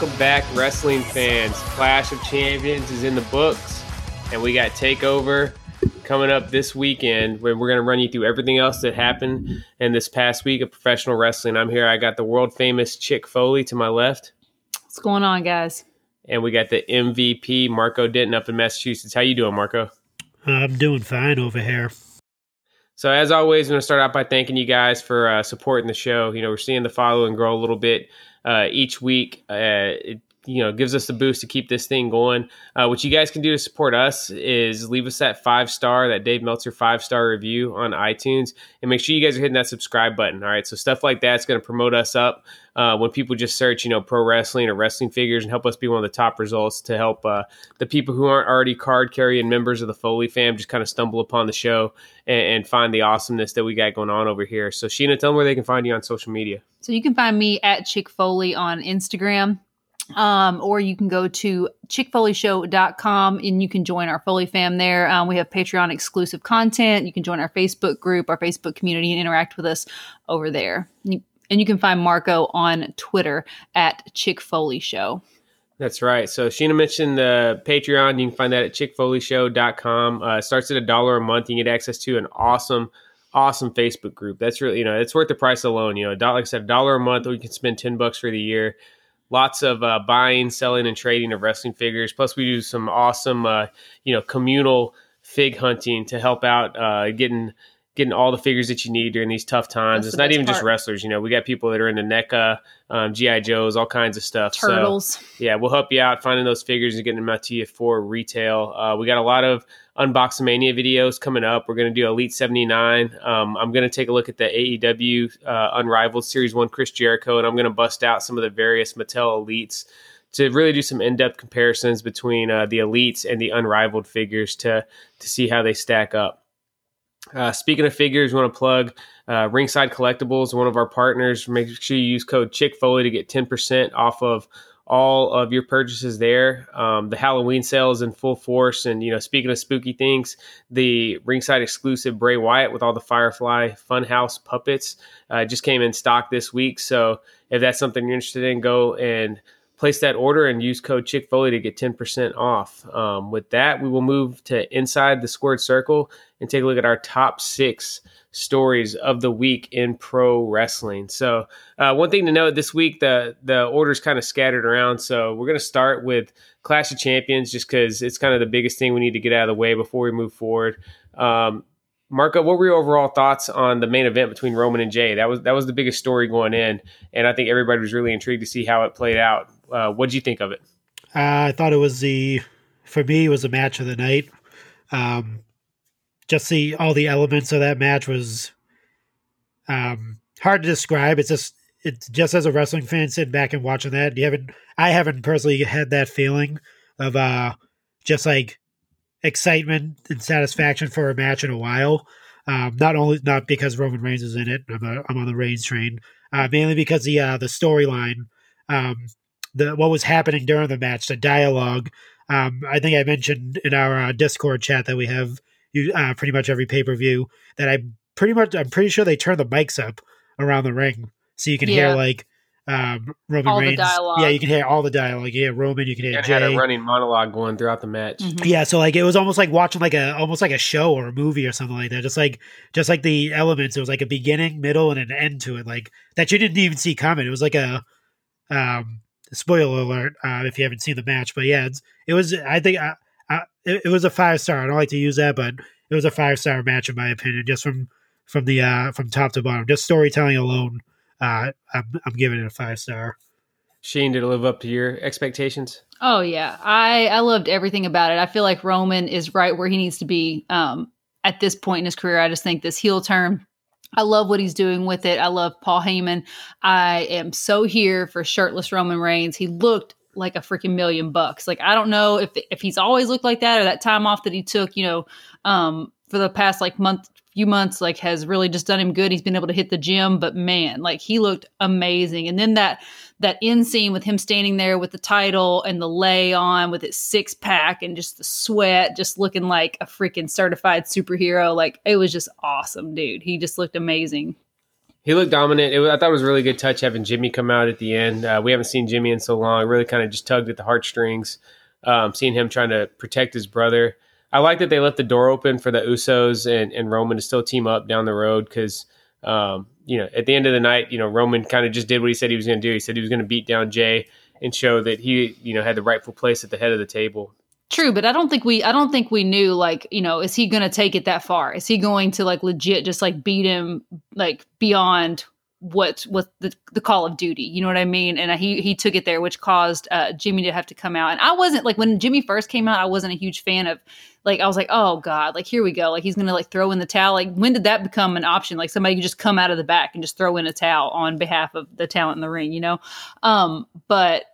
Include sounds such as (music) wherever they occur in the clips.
All right, welcome back, wrestling fans. Clash of Champions is in the books, and we got Takeover coming up this weekend. Where we're going to run you through everything else that happened in this past week of professional wrestling. I'm here. I got the world famous Chick Foley to my left, What's going on, guys? and we got the MVP Marco Denton up in Massachusetts. How you doing, Marco? I'm doing fine over here. So as always, I'm going to start out by thanking you guys for uh, supporting the show. You know, we're seeing the following grow a little bit uh, each week. Uh, it you know gives us the boost to keep this thing going. Uh, what you guys can do to support us is leave us that five star, that Dave Meltzer five star review on iTunes, and make sure you guys are hitting that subscribe button. All right, so stuff like that's going to promote us up uh, when people just search, you know, pro wrestling or wrestling figures, and help us be one of the top results to help uh, the people who aren't already card carrying members of the Foley fam just kind of stumble upon the show and, and find the awesomeness that we got going on over here. So Sheena, tell them where they can find you on social media. So you can find me at Chick Foley on Instagram. Um, or you can go to chickfoleyshow.com and you can join our Foley fam there. Um, we have Patreon exclusive content. You can join our Facebook group, our Facebook community, and interact with us over there. You- And you can find Marco on Twitter at Chick Foley Show. That's right. So Sheena mentioned the Patreon. You can find that at chickfoleyshow.com. Uh, it starts at a dollar a month. You get access to an awesome, awesome Facebook group. That's really, you know, it's worth the price alone. You know, like I said, a dollar a month, or you can spend 10 bucks for the year. Lots of uh, buying, selling, and trading of wrestling figures. Plus, we do some awesome, uh, you know, communal fig hunting to help out uh, getting getting all the figures that you need during these tough times. That's it's not even just wrestlers. You know, we got people that are into NECA, um, GI Joes, all kinds of stuff. So, Turtles. yeah, we'll help you out finding those figures and getting them out to you for retail. Uh, we got a lot of Unboxing Mania videos coming up. We're going to do Elite 79. Um, I'm going to take a look at the AEW uh, Unrivaled Series 1 Chris Jericho, and I'm going to bust out some of the various Mattel Elites to really do some in-depth comparisons between uh, the elites and the unrivaled figures to to see how they stack up. Uh, speaking of figures, we want to plug uh, Ringside Collectibles, one of our partners. Make sure you use code Chick Foley to get 10% off of all of your purchases there. Um, the Halloween sale is in full force. And, you know, speaking of spooky things, the Ringside exclusive Bray Wyatt with all the Firefly Funhouse puppets uh, just came in stock this week. So if that's something you're interested in, go and place that order and use code Chick Foley to get 10% off. Um, with that, we will move to inside the squared circle and take a look at our top six stories of the week in pro wrestling. So, uh, one thing to note this week, the the orders kind of scattered around. So, we're going to start with Clash of Champions, just because it's kind of the biggest thing we need to get out of the way before we move forward. Um, Marco, what were your overall thoughts on the main event between Roman and Jay? That was that was the biggest story going in, and I think everybody was really intrigued to see how it played out. Uh, what did you think of it? Uh, I thought it was the, for me, it was the match of the night. Um, just the all the elements of that match was um, hard to describe. It's just it's just as a wrestling fan sitting back and watching that. You haven't, I haven't personally had that feeling of uh, just like excitement and satisfaction for a match in a while. Um, not only not because Roman Reigns is in it, I'm, a, I'm on the Reigns train, uh, mainly because the uh, the storyline, um, the what was happening during the match, the dialogue. Um, I think I mentioned in our uh, Discord chat that we have uh, pretty much every pay per view that I pretty much I'm pretty sure they turn the mics up around the ring so you can Yeah. hear like um, Roman All the Reigns. dialogue. Yeah, you can hear all the dialogue. You hear Roman, you can hear And had a running monologue going throughout the match. Mhm. Yeah, so like it was almost like watching like a almost like a show or a movie or something like that. Just like just like the elements, it was like a beginning, middle, and an end to it, like that you didn't even see coming. It was like a um spoiler alert uh, if you haven't seen the match, but yeah, it's, it was. I think I, I, it, it was a five star. I don't like to use that, but it was a five star match in my opinion, just from from the uh from top to bottom, just storytelling alone. Uh, I'm I'm giving it a five star. Shane, did it live up to your expectations? Oh yeah, I I loved everything about it. I feel like Roman is right where he needs to be um, at this point in his career. I just think this heel turn. I love what he's doing with it. I love Paul Heyman. I am so here for shirtless Roman Reigns. He looked like a freaking million bucks. Like I don't know if if he's always looked like that or that time off that he took, you know, um, for the past like month few months like has really just done him good. He's been able to hit the gym, but man, like he looked amazing. And then that that end scene with him standing there with the title and the lei on with his six pack and just the sweat, just looking like a freaking certified superhero. Like it was just awesome, dude. He just looked amazing. He looked dominant. Was, I thought it was a really good touch having Jimmy come out at the end. Uh, we haven't seen Jimmy in so long. Really kind of just tugged at the heartstrings. Um, seeing him trying to protect his brother. I like that they left the door open for the Usos and, and Roman to still team up down the road because, um, you know, at the end of the night, you know, Roman kind of just did what he said he was going to do. He said he was going to beat down Jay and show that he, you know, had the rightful place at the head of the table. True, but I don't think we I don't think we knew like, you know, is he going to take it that far? Is he going to like legit just like beat him like beyond what what the, the call of duty you know what i mean and he he took it there which caused uh, jimmy to have to come out and i wasn't like when jimmy first came out i wasn't a huge fan of like i was like oh god like here we go like he's gonna like throw in the towel like when did that become an option like somebody can just come out of the back and just throw in a towel on behalf of the talent in the ring you know um but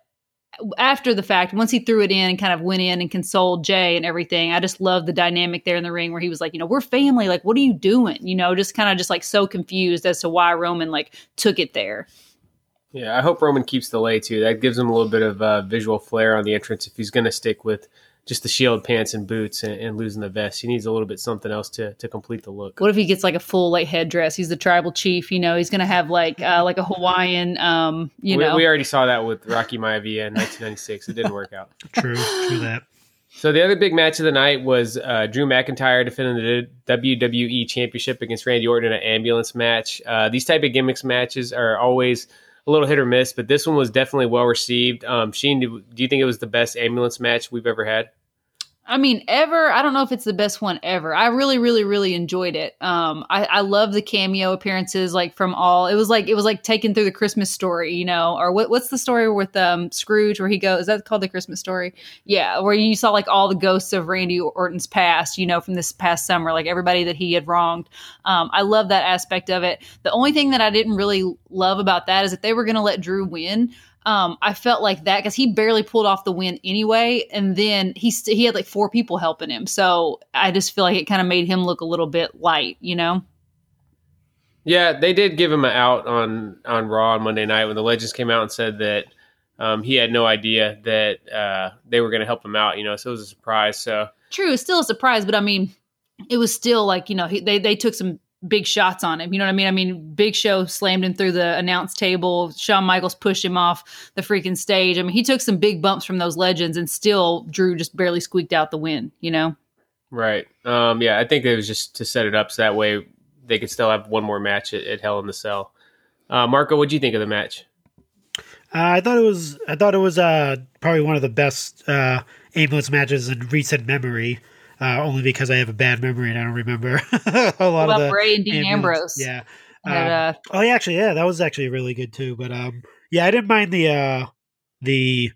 after the fact, once he threw it in and kind of went in and consoled Jay and everything, I just loved the dynamic there in the ring where he was like, you know, we're family. Like, what are you doing? You know, just kind of just like so confused as to why Roman like took it there. Yeah, I hope Roman keeps the lei too. That gives him a little bit of uh, visual flair on the entrance if he's going to stick with just the shield pants and boots and, and, losing the vest. He needs a little bit something else to to complete the look. What if he gets like a full like headdress? He's the tribal chief. You know, he's gonna have like uh, like a Hawaiian. Um, you we, know, we already saw that with Rocky Maivia in 1996. It didn't work out. (laughs) True, true that. So the other big match of the night was uh, Drew McIntyre defending the WWE Championship against Randy Orton in an ambulance match. Uh, these type of gimmicks matches are always a little hit or miss, but this one was definitely well received. Um, Sheen, do, do you think it was the best ambulance match we've ever had? I mean, ever. I don't know if it's the best one ever. I really, really, really enjoyed it. Um, I, I love the cameo appearances, like from all. It was like it was like taken through the Christmas story, you know, or what, what's the story with um Scrooge where he goes? Is that called the Christmas story? Yeah, where you saw like all the ghosts of Randy Orton's past, you know, from this past summer, like everybody that he had wronged. Um, I love that aspect of it. The only thing that I didn't really love about that is that they were going to let Drew win um, I felt like that because he barely pulled off the win anyway, and then he st- he had like four people helping him. So I just feel like it kind of made him look a little bit light, you know. Yeah, they did give him an out on on Raw on Monday night when the Legends came out and said that um, he had no idea that uh, they were going to help him out. You know, so it was a surprise. So true, it's still a surprise, but I mean, it was still like you know he, they they took some big shots on him. You know what I mean? I mean, Big Show slammed him through the announce table. Shawn Michaels pushed him off the freaking stage. I mean, he took some big bumps from those legends, and still Drew just barely squeaked out the win. You know? Right. Um, yeah, I think it was just to set it up so that way they could still have one more match at, at Hell in the Cell. Uh, Marco, what do you think of the match? Uh, I thought it was. I thought it was uh, probably one of the best uh, ambulance matches in recent memory uh, only because I have a bad memory and I don't remember (laughs) a lot of the Bray and Dean Ambrose. Yeah. Um, uh, oh, yeah, actually, yeah, that was actually really good too. But um, yeah, I didn't mind the uh, the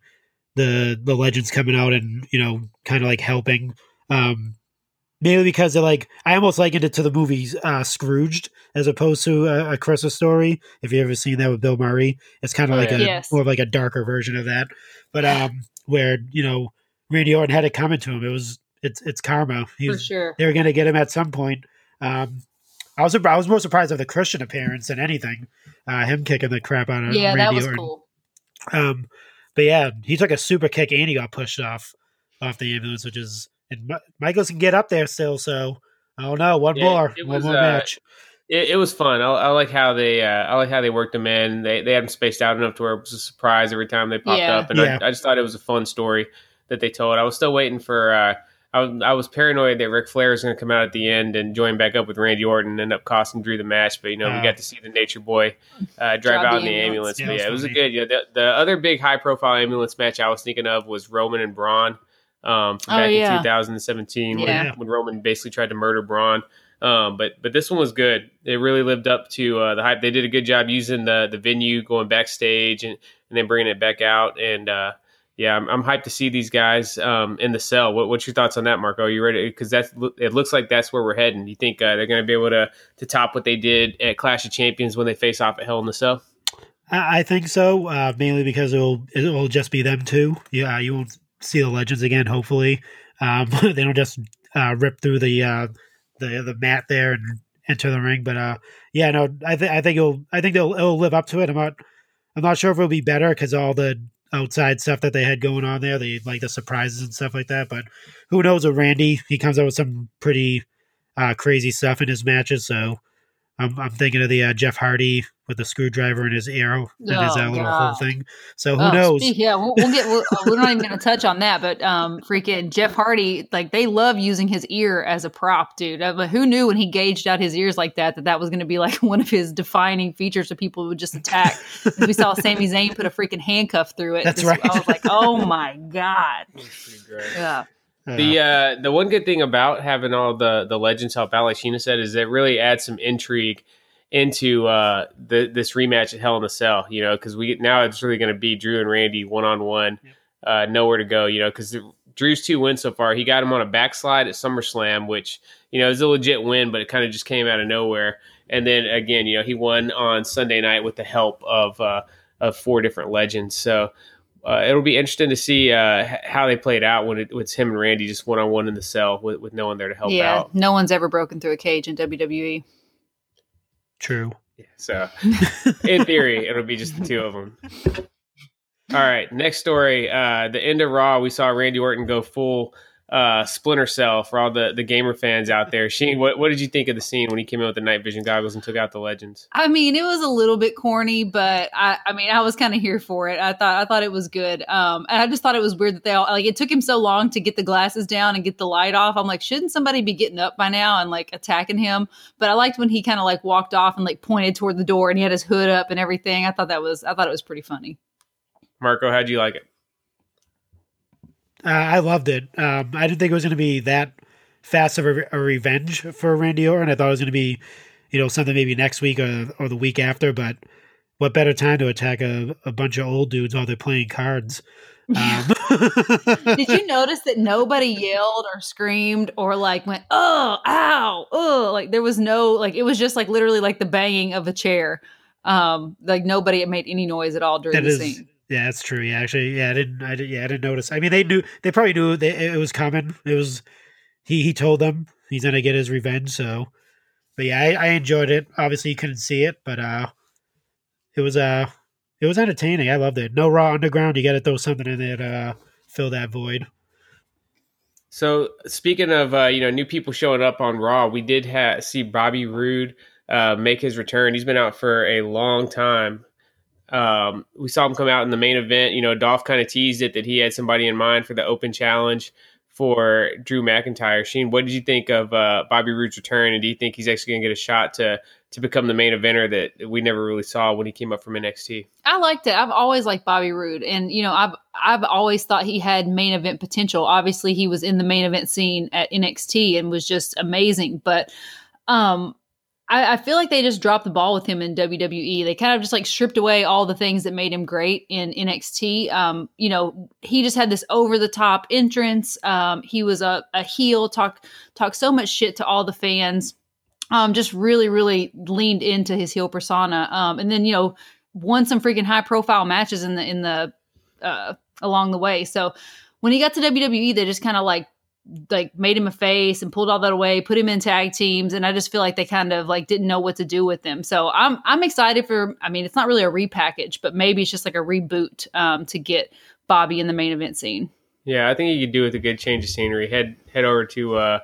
the the legends coming out and you know kind of like helping. Um, mainly because they're like I almost likened it to the movie uh, Scrooged as opposed to a, a, Christmas story. If you ever seen that with Bill Murray, it's kind of oh, like yeah. a yes. more of like a darker version of that. But um, where you know Randy Orton had it coming to him, it was it's it's karma. For sure, they're going to get him at some point. Um, I was I was more surprised of the Christian appearance than anything. Uh, him kicking the crap out of yeah, Randy that was Orton. cool. Um, but yeah, he took a super kick and he got pushed off off the ambulance, which is and Michaels can get up there still. So oh no, one yeah, more, one was, more uh, match. It, it, was fun. I, I, like how they uh, I like how they worked them in. They they had them spaced out enough to where it was a surprise every time they popped yeah. up, and yeah. I, I, just thought it was a fun story that they told. I was still waiting for. Uh, I was, I was paranoid that Ric Flair was going to come out at the end and join back up with Randy Orton and end up costing Drew the match. But, you know, uh, we got to see the Nature Boy uh, drive out in the ambulance. Yeah, but, yeah, it was a good, yeah. The, the other big high profile ambulance match I was thinking of was Roman and Braun um, oh, back yeah. in 2017 yeah. when, when Roman basically tried to murder Braun. Um, but but this one was good. It really lived up to uh, the hype. They did a good job using the the venue, going backstage, and, and then bringing it back out. And uh, yeah, I'm, I'm, hyped to see these guys um, in the cell. What, what's your thoughts on that, Marco? Are you ready? Because that's it looks like that's where we're heading. You think uh, they're going to be able to to top what they did at Clash of Champions when they face off at Hell in the Cell? I think so, uh, mainly because it'll it'll just be them two. Yeah, you won't see the legends again. Hopefully, um, (laughs) they don't just uh, rip through the uh, the the mat there and enter the ring. But uh, yeah, no, I think I think it'll I think it'll, it'll live up to it. I'm not I'm not sure if it'll be better because all the outside stuff that they had going on there. They like the surprises and stuff like that. But who knows with Randy? He comes out with some pretty uh, crazy stuff in his matches. So I'm, I'm thinking of the uh, Jeff Hardy with the screwdriver and his arrow and his uh, Oh, little whole thing. So who Oh, knows? speak- yeah, we'll, we'll get. We'll, we're not even going to touch on that, but um, freaking Jeff Hardy, like they love using his ear as a prop, dude. Uh, but who knew when he gauged out his ears like that that that was going to be like (laughs) one of his defining features that people would just attack? We saw (laughs) Sami Zayn put a freaking handcuff through it. That's Just- right. I was like, oh (laughs) my god. That's pretty great. Yeah. The uh, the one good thing about having all the the legends help out, like Sheena said, is it really adds some intrigue into uh, the this rematch at Hell in a Cell. You know, because we now it's really going to be Drew and Randy one on one, nowhere to go. You know, because Drew's two wins so far. He got him on a backslide at SummerSlam, which you know is a legit win, but it kind of just came out of nowhere. And then again, you know, he won on Sunday night with the help of uh, of four different legends. So uh, it'll be interesting to see uh, how they played out when it, it's him and Randy just one on one in the cell with, with no one there to help yeah. out. No one's ever broken through a cage in. WWE. true. Yeah, so in theory, it'll be just the two of them. (laughs) All right, next story. Uh, the end of Raw, we saw Randy Orton go full uh, Splinter Cell for all the, the gamer fans out there. Sheen, what, what did you think of the scene when he came in with the night vision goggles and took out the legends? I mean, it was a little bit corny, but I, I mean, I was kind of here for it. I thought, I thought it was good. Um, I just thought it was weird that they all like. It took him so long to get the glasses down and get the light off. I'm like, shouldn't somebody be getting up by now and like attacking him? But I liked when he kind of like walked off and like pointed toward the door and he had his hood up and everything. I thought that was, I thought it was pretty funny. Marco, how'd you like it? Uh, I loved it. Um, I didn't think it was going to be that fast of a, a revenge for Randy Orton. I thought it was going to be, you know, something maybe next week or, or the week after. But what better time to attack a, a bunch of old dudes while they're playing cards? Um, (laughs) Did you notice that nobody yelled or screamed or like went, oh, ow, oh, like there was no, like it was just like literally like the banging of a chair. Um, like nobody made any noise at all during That the is, scene. Yeah, that's true. Yeah, actually, yeah, I didn't, I did, yeah, I didn't notice. I mean, they knew, they probably knew that it was coming. It was, he, he told them he's gonna get his revenge. So, but yeah, I, I enjoyed it. Obviously, you couldn't see it, but uh, it was uh, it was entertaining. I loved it. No Raw Underground. You got to throw something in there to uh, fill that void. So speaking of uh, you know new people showing up on Raw, we did ha- see Bobby Roode uh, make his return. He's been out for a long time. Um, we saw him come out in the main event. You know, Dolph kind of teased it that he had somebody in mind for the Open Challenge for Drew McIntyre. Sheen, what did you think of uh, Bobby Roode's return, and do you think he's actually going to get a shot to to become the main eventer that we never really saw when he came up from NXT? I liked it. I've always liked Bobby Roode, and you know, I've I've always thought he had main event potential. Obviously, he was in the main event scene at NXT and was just amazing. But um, I, I feel like they just dropped the ball with him in WWE. They kind of just like stripped away all the things that made him great in NXT. Um, you know, he just had this over the top entrance. Um, he was a, a heel, talk talk so much shit to all the fans. Um, just really, really leaned into his heel persona. Um, and then you know won some freaking high profile matches in the in the uh, along the way. So when he got to WWE, they just kind of like like made him a face and pulled all that away, put him in tag teams, and I just feel like they kind of like didn't know what to do with him. So I'm I'm excited for. I mean, it's not really a repackage, but maybe it's just like a reboot um, to get Bobby in the main event scene. Yeah, I think you could do with a good change of scenery. Head head over to uh,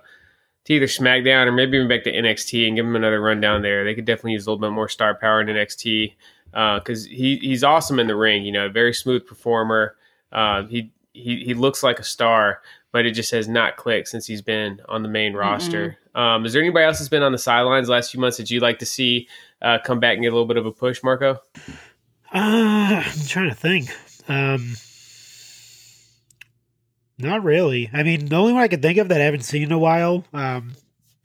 to either SmackDown or maybe even back to NXT and give him another run down there. They could definitely use a little bit more star power in NXT because he he's awesome in the ring. You know, very smooth performer. Uh, he he he looks like a star, but it just has not clicked since he's been on the main roster. Um, is there anybody else that's been on the sidelines the last few months that you'd like to see uh, come back and get a little bit of a push, Marco? Uh, I'm trying to think. Um, not really. I mean, the only one I can think of that I haven't seen in a while, um,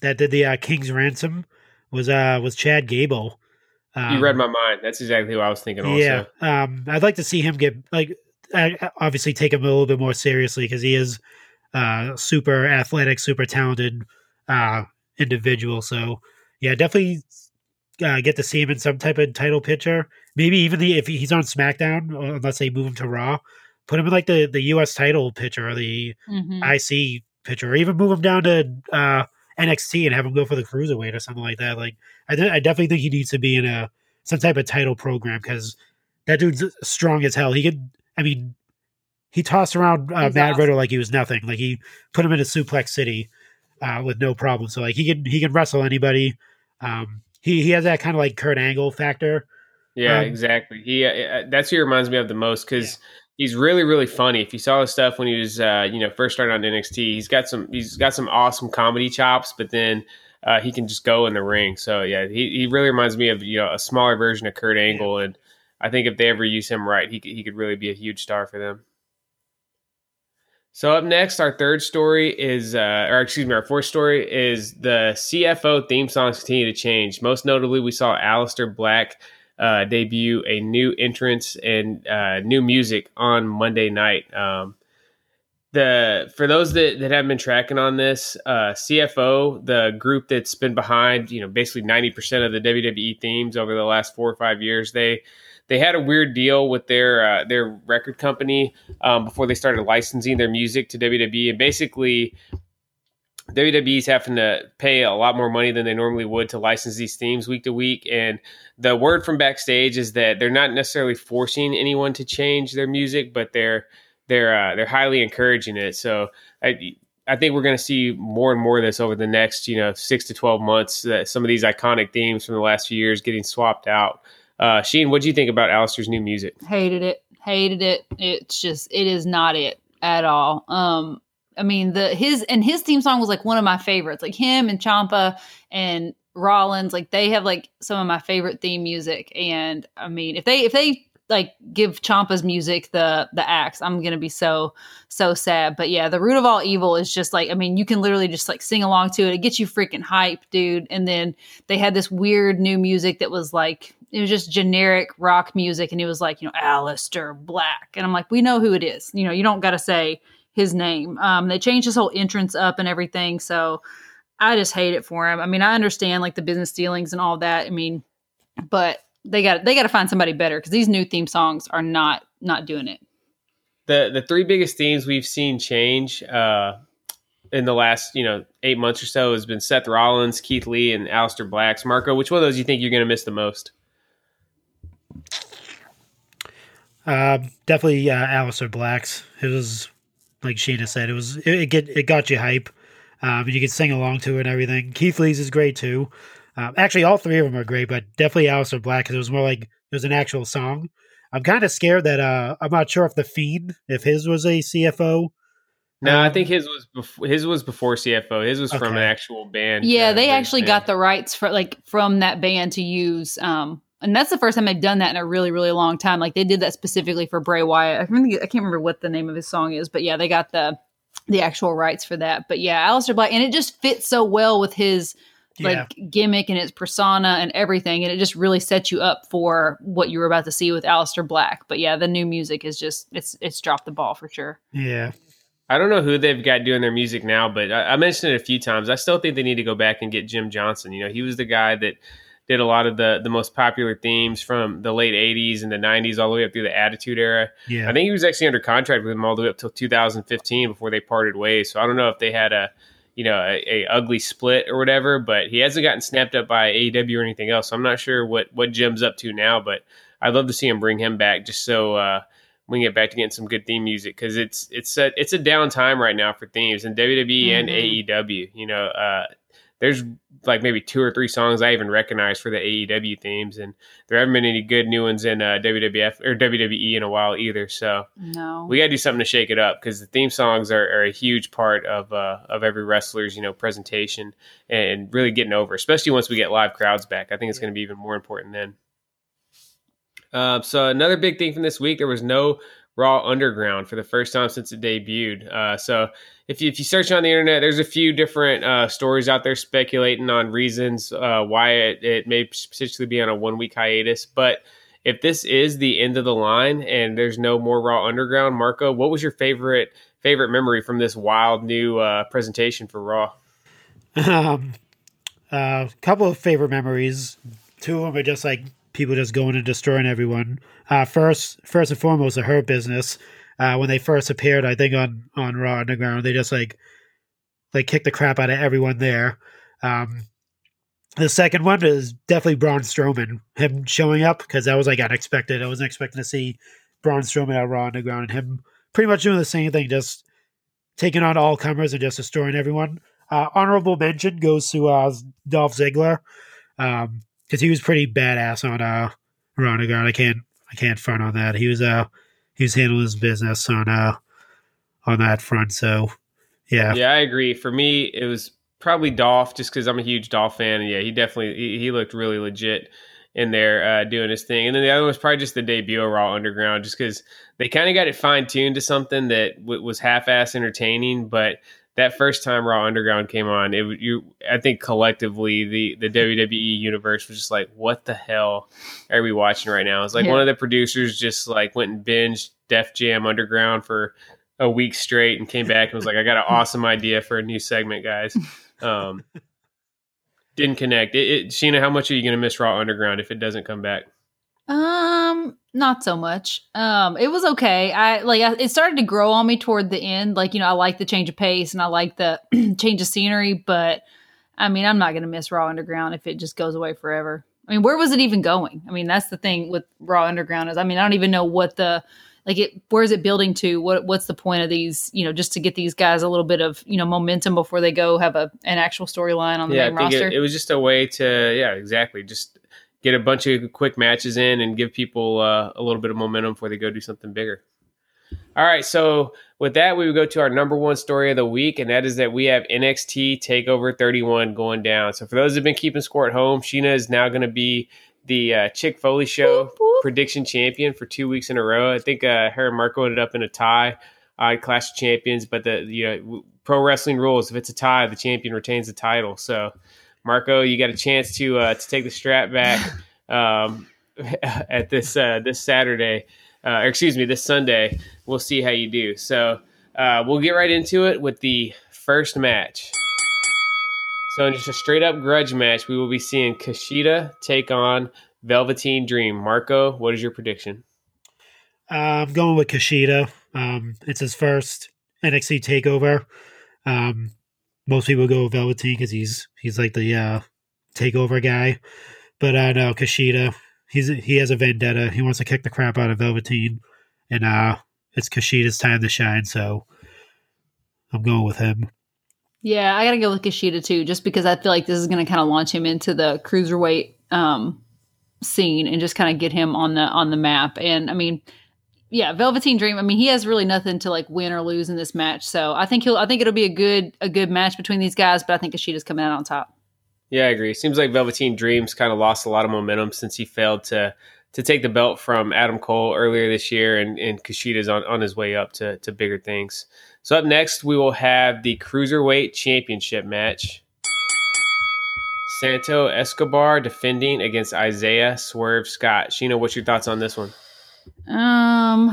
that did the uh, King's Ransom was uh was Chad Gable. Um, you read my mind. That's exactly what I was thinking. Also, Yeah, um, I'd like to see him get like I, obviously take him a little bit more seriously because he is uh super athletic, super talented uh individual. So yeah, definitely uh, get to see him in some type of title picture. Maybe even the if he's on SmackDown, unless they move him to Raw, put him in like the the U.S. title picture or the Mm-hmm. IC picture, or even move him down to uh, NXT and have him go for the cruiserweight or something like that. Like, I, th- I definitely think he needs to be in a some type of title program because that dude's strong as hell. He could, I mean, he tossed around uh, Matt awesome. Riddle like he was nothing. Like he put him in a suplex city uh, with no problem. So like he can he can wrestle anybody. Um, he he has that kind of like Kurt Angle factor. Yeah, Um, exactly. He uh, that's who he reminds me of the most because he's really really funny. If you saw his stuff when he was uh, you know first started on NXT, he's got some he's got some awesome comedy chops, but then. Uh, he can just go in the ring. So yeah, he, he really reminds me of you know a smaller version of Kurt Angle, and I think if they ever use him right, he could- he could really be a huge star for them. So up next, our third story is, uh, or excuse me, our fourth story is the CFO theme songs continue to change. Most notably, we saw Aleister Black uh, debut a new entrance and uh, new music on Monday night. Um, the for those that, that haven't been tracking on this, uh, CFO, the group that's been behind, you know, basically ninety percent of the WWE themes over the last four or five years, they they had a weird deal with their uh, their record company um, before they started licensing their music to WWE, and basically WWE's having to pay a lot more money than they normally would to license these themes week to week. And the word from backstage is that they're not necessarily forcing anyone to change their music, but they're they're uh, they're highly encouraging it. So I. I think we're going to see more and more of this over the next, you know, six to twelve months. That some of these iconic themes from the last few years getting swapped out. Uh, Sheen, what do you think about Aleister's new music? hated it. Hated it. It's just it is not it at all. Um i mean the his and his theme song was like one of my favorites. Like him and Ciampa and rollins like they have like some of my favorite theme music. And i mean if they if they like give Ciampa's music the the axe. I'm gonna be so so sad. But yeah the root of all evil is just like i mean you can literally just like sing along to it. It gets you freaking hype dude. And then they had this weird new music that was like it was just generic rock music and it was like you know Aleister Black. And I'm like we know who it is. You know you don't got to say his name. Um they changed his whole entrance up and everything so I just hate it for him. I mean I understand like the business dealings and all that I mean but they got they got to find somebody better because these new theme songs are not not doing it the the three biggest themes we've seen change uh, in the last you know eight months or so has been Seth Rollins, Keith Lee, and Aleister Blacks. Marco, which one of those do you think you're going to miss the most? Um, definitely uh, Aleister Black's. It was like Sheena said. It was it, it get it got you hype. Um, you could sing along to it and everything. Keith Lee's is great too. Um, actually, all three of them are great, but definitely Aleister Black because it was more like it was an actual song. I'm kind of scared that uh, I'm not sure if the feed if his was a CFO. No, I Um, think his was before, his was before CFO. His was from an actual band. yeah uh, they actually band. got the rights for like from that band to use um and that's the first time they've done that in a really really long time like they did that specifically for Bray Wyatt I, remember, I can't remember what the name of his song is but yeah they got the the actual rights for that but yeah Aleister Black and it just fits so well with his like gimmick and its persona and everything and it just really sets you up for what you were about to see with Aleister Black but yeah the new music is just it's it's dropped the ball for sure yeah. I don't know who they've got doing their music now, but I, I mentioned it a few times. I still think they need to go back and get Jim Johnston. You know, he was the guy that did a lot of the the most popular themes from the late '80s and the '90s all the way up through the Attitude Era. Yeah. I think he was actually under contract with them all the way up till 2015 before they parted ways. So I don't know if they had a, you know, a, a ugly split or whatever. But he hasn't gotten snapped up by AEW or anything else. So I'm not sure what what Jim's up to now. But I'd love to see him bring him back just so uh, we can get back to getting some good theme music because it's it's a it's a down time right now for themes and WWE and Mhm. AEW. You know, uh, there's like maybe two or three songs I even recognize for the AEW themes, and there haven't been any good new ones in uh, WWF or WWE in a while either. So no we got to do something to shake it up because the theme songs are, are a huge part of uh, of every wrestler's you know presentation and really getting over, especially once we get live crowds back. I think it's going to be even more important then. Uh, so another big thing from this week, there was no Raw Underground for the first time since it debuted. Uh, so if you, if you search on the internet, there's a few different uh, stories out there speculating on reasons uh, why it, it may potentially be on a one week hiatus. But if this is the end of the line and there's no more Raw Underground, Marco, what was your favorite favorite memory from this wild new uh, presentation for Raw? Um, a uh, couple of favorite memories. Two of them are just like people just going and destroying everyone. Uh, first, first and foremost, Hurt Business. Uh, when they first appeared, I think on on Raw Underground, they just like they kicked the crap out of everyone there. Um, the second one is definitely Braun Strowman, him showing up because that was like unexpected. I wasn't expecting to see Braun Strowman at Raw Underground and him pretty much doing the same thing, just taking on all comers and just destroying everyone. Uh, honorable mention goes to uh, Dolph Ziggler. Um, because he was pretty badass on uh Underground. I can't I can't front on that. He was uh he was handling his business on uh on that front. So yeah, yeah, I agree. For me, it was probably Dolph, just because I'm a huge Dolph fan. And yeah, he definitely he, he looked really legit in there uh, doing his thing. And then the other one was probably just the debut of Raw Underground, just because they kind of got it fine tuned to something that w- was half ass entertaining. But that first time Raw Underground came on, it you I think collectively the the (laughs) WWE universe was just like, what the hell are we watching right now? It's like yeah. one of the producers just like went and binged Def Jam Underground for a week straight and came back and was like, I got an (laughs) awesome idea for a new segment, guys. Um, (laughs) didn't connect. It, it, Sheena, how much are you going to miss Raw Underground if it doesn't come back? Um, not so much. Um, it was okay. I like I, it started to grow on me toward the end. Like you know, I like the change of pace and I like the (clears throat) change of scenery, but I mean, I'm not going to miss Raw Underground if it just goes away forever. I mean, where was it even going? I mean, that's the thing with Raw Underground is I mean, I don't even know what the like it where's it building to what what's the point of these you know just to get these guys a little bit of you know momentum before they go have a an actual storyline on the yeah, main roster it, it, was just a way to yeah exactly just get a bunch of quick matches in and give people uh, a little bit of momentum before they go do something bigger all right so with that we would go to our number one story of the week and that is that we have nxt takeover 31 going down so for those who've been keeping score at home sheena is now going to be the uh, Chick Foley show whoop, whoop. prediction champion for two weeks in a row. I think uh, her and Marco ended up in a tie, uh, Clash of Champions. But the you know pro wrestling rules: if it's a tie, the champion retains the title. So, Marco, you got a chance to uh, to take the strap back (laughs) um, (laughs) at this uh, this Saturday, uh, or excuse me, this Sunday. We'll see how you do. So, uh, we'll get right into it with the first match. So in just a straight up grudge match, we will be seeing Kushida take on Velveteen Dream. Marco, what is your prediction? Uh, I'm going with Kushida. Um, it's his first NXT takeover. Um, most people go with Velveteen because he's he's like the uh, takeover guy. But uh, know Kushida, he's he has a vendetta. He wants to kick the crap out of Velveteen, and uh, it's Kushida's time to shine. So I'm going with him. Yeah, I gotta go with Kushida too, just because I feel like this is gonna kind of launch him into the cruiserweight um, scene and just kind of get him on the on the map. And I mean, yeah, Velveteen Dream. I mean, he has really nothing to like win or lose in this match, so I think he'll. I think it'll be a good a good match between these guys. But I think Kushida's coming out on top. Yeah, I agree. Seems like Velveteen Dreams kind of lost a lot of momentum since he failed to to take the belt from Adam Cole earlier this year, and and Kushida's on on his way up to to bigger things. So up next, we will have the Cruiserweight Championship match. Santo Escobar defending against Isaiah Swerve Scott. Sheena, what's your thoughts on this one? Um,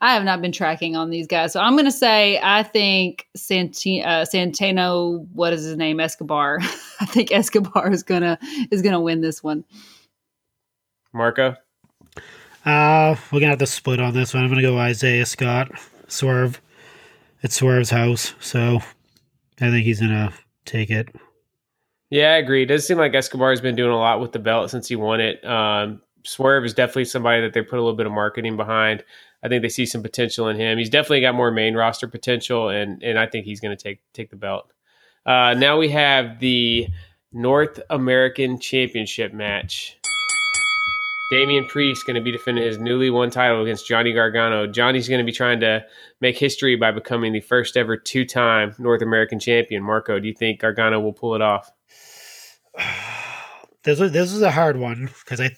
I have not been tracking on these guys, so I'm going to say I think Santi- uh, Santino, what is his name, Escobar. (laughs) I think Escobar is gonna is gonna win this one. Marco. Uh, we're gonna have to split on this one. I'm gonna go Isaiah Scott, Swerve. It's Swerve's house, so I think he's gonna take it. Yeah, I agree. It does seem like Escobar has been doing a lot with the belt since he won it. Um, Swerve is definitely somebody that they put a little bit of marketing behind. I think they see some potential in him. He's definitely got more main roster potential, and and I think he's going to take take the belt. Uh, now we have the North American Championship match. Damian Priest is going to be defending his newly won title against Johnny Gargano. Johnny's going to be trying to make history by becoming the first ever two time North American champion. Marco, do you think Gargano will pull it off? (sighs) This is, this is a hard one because I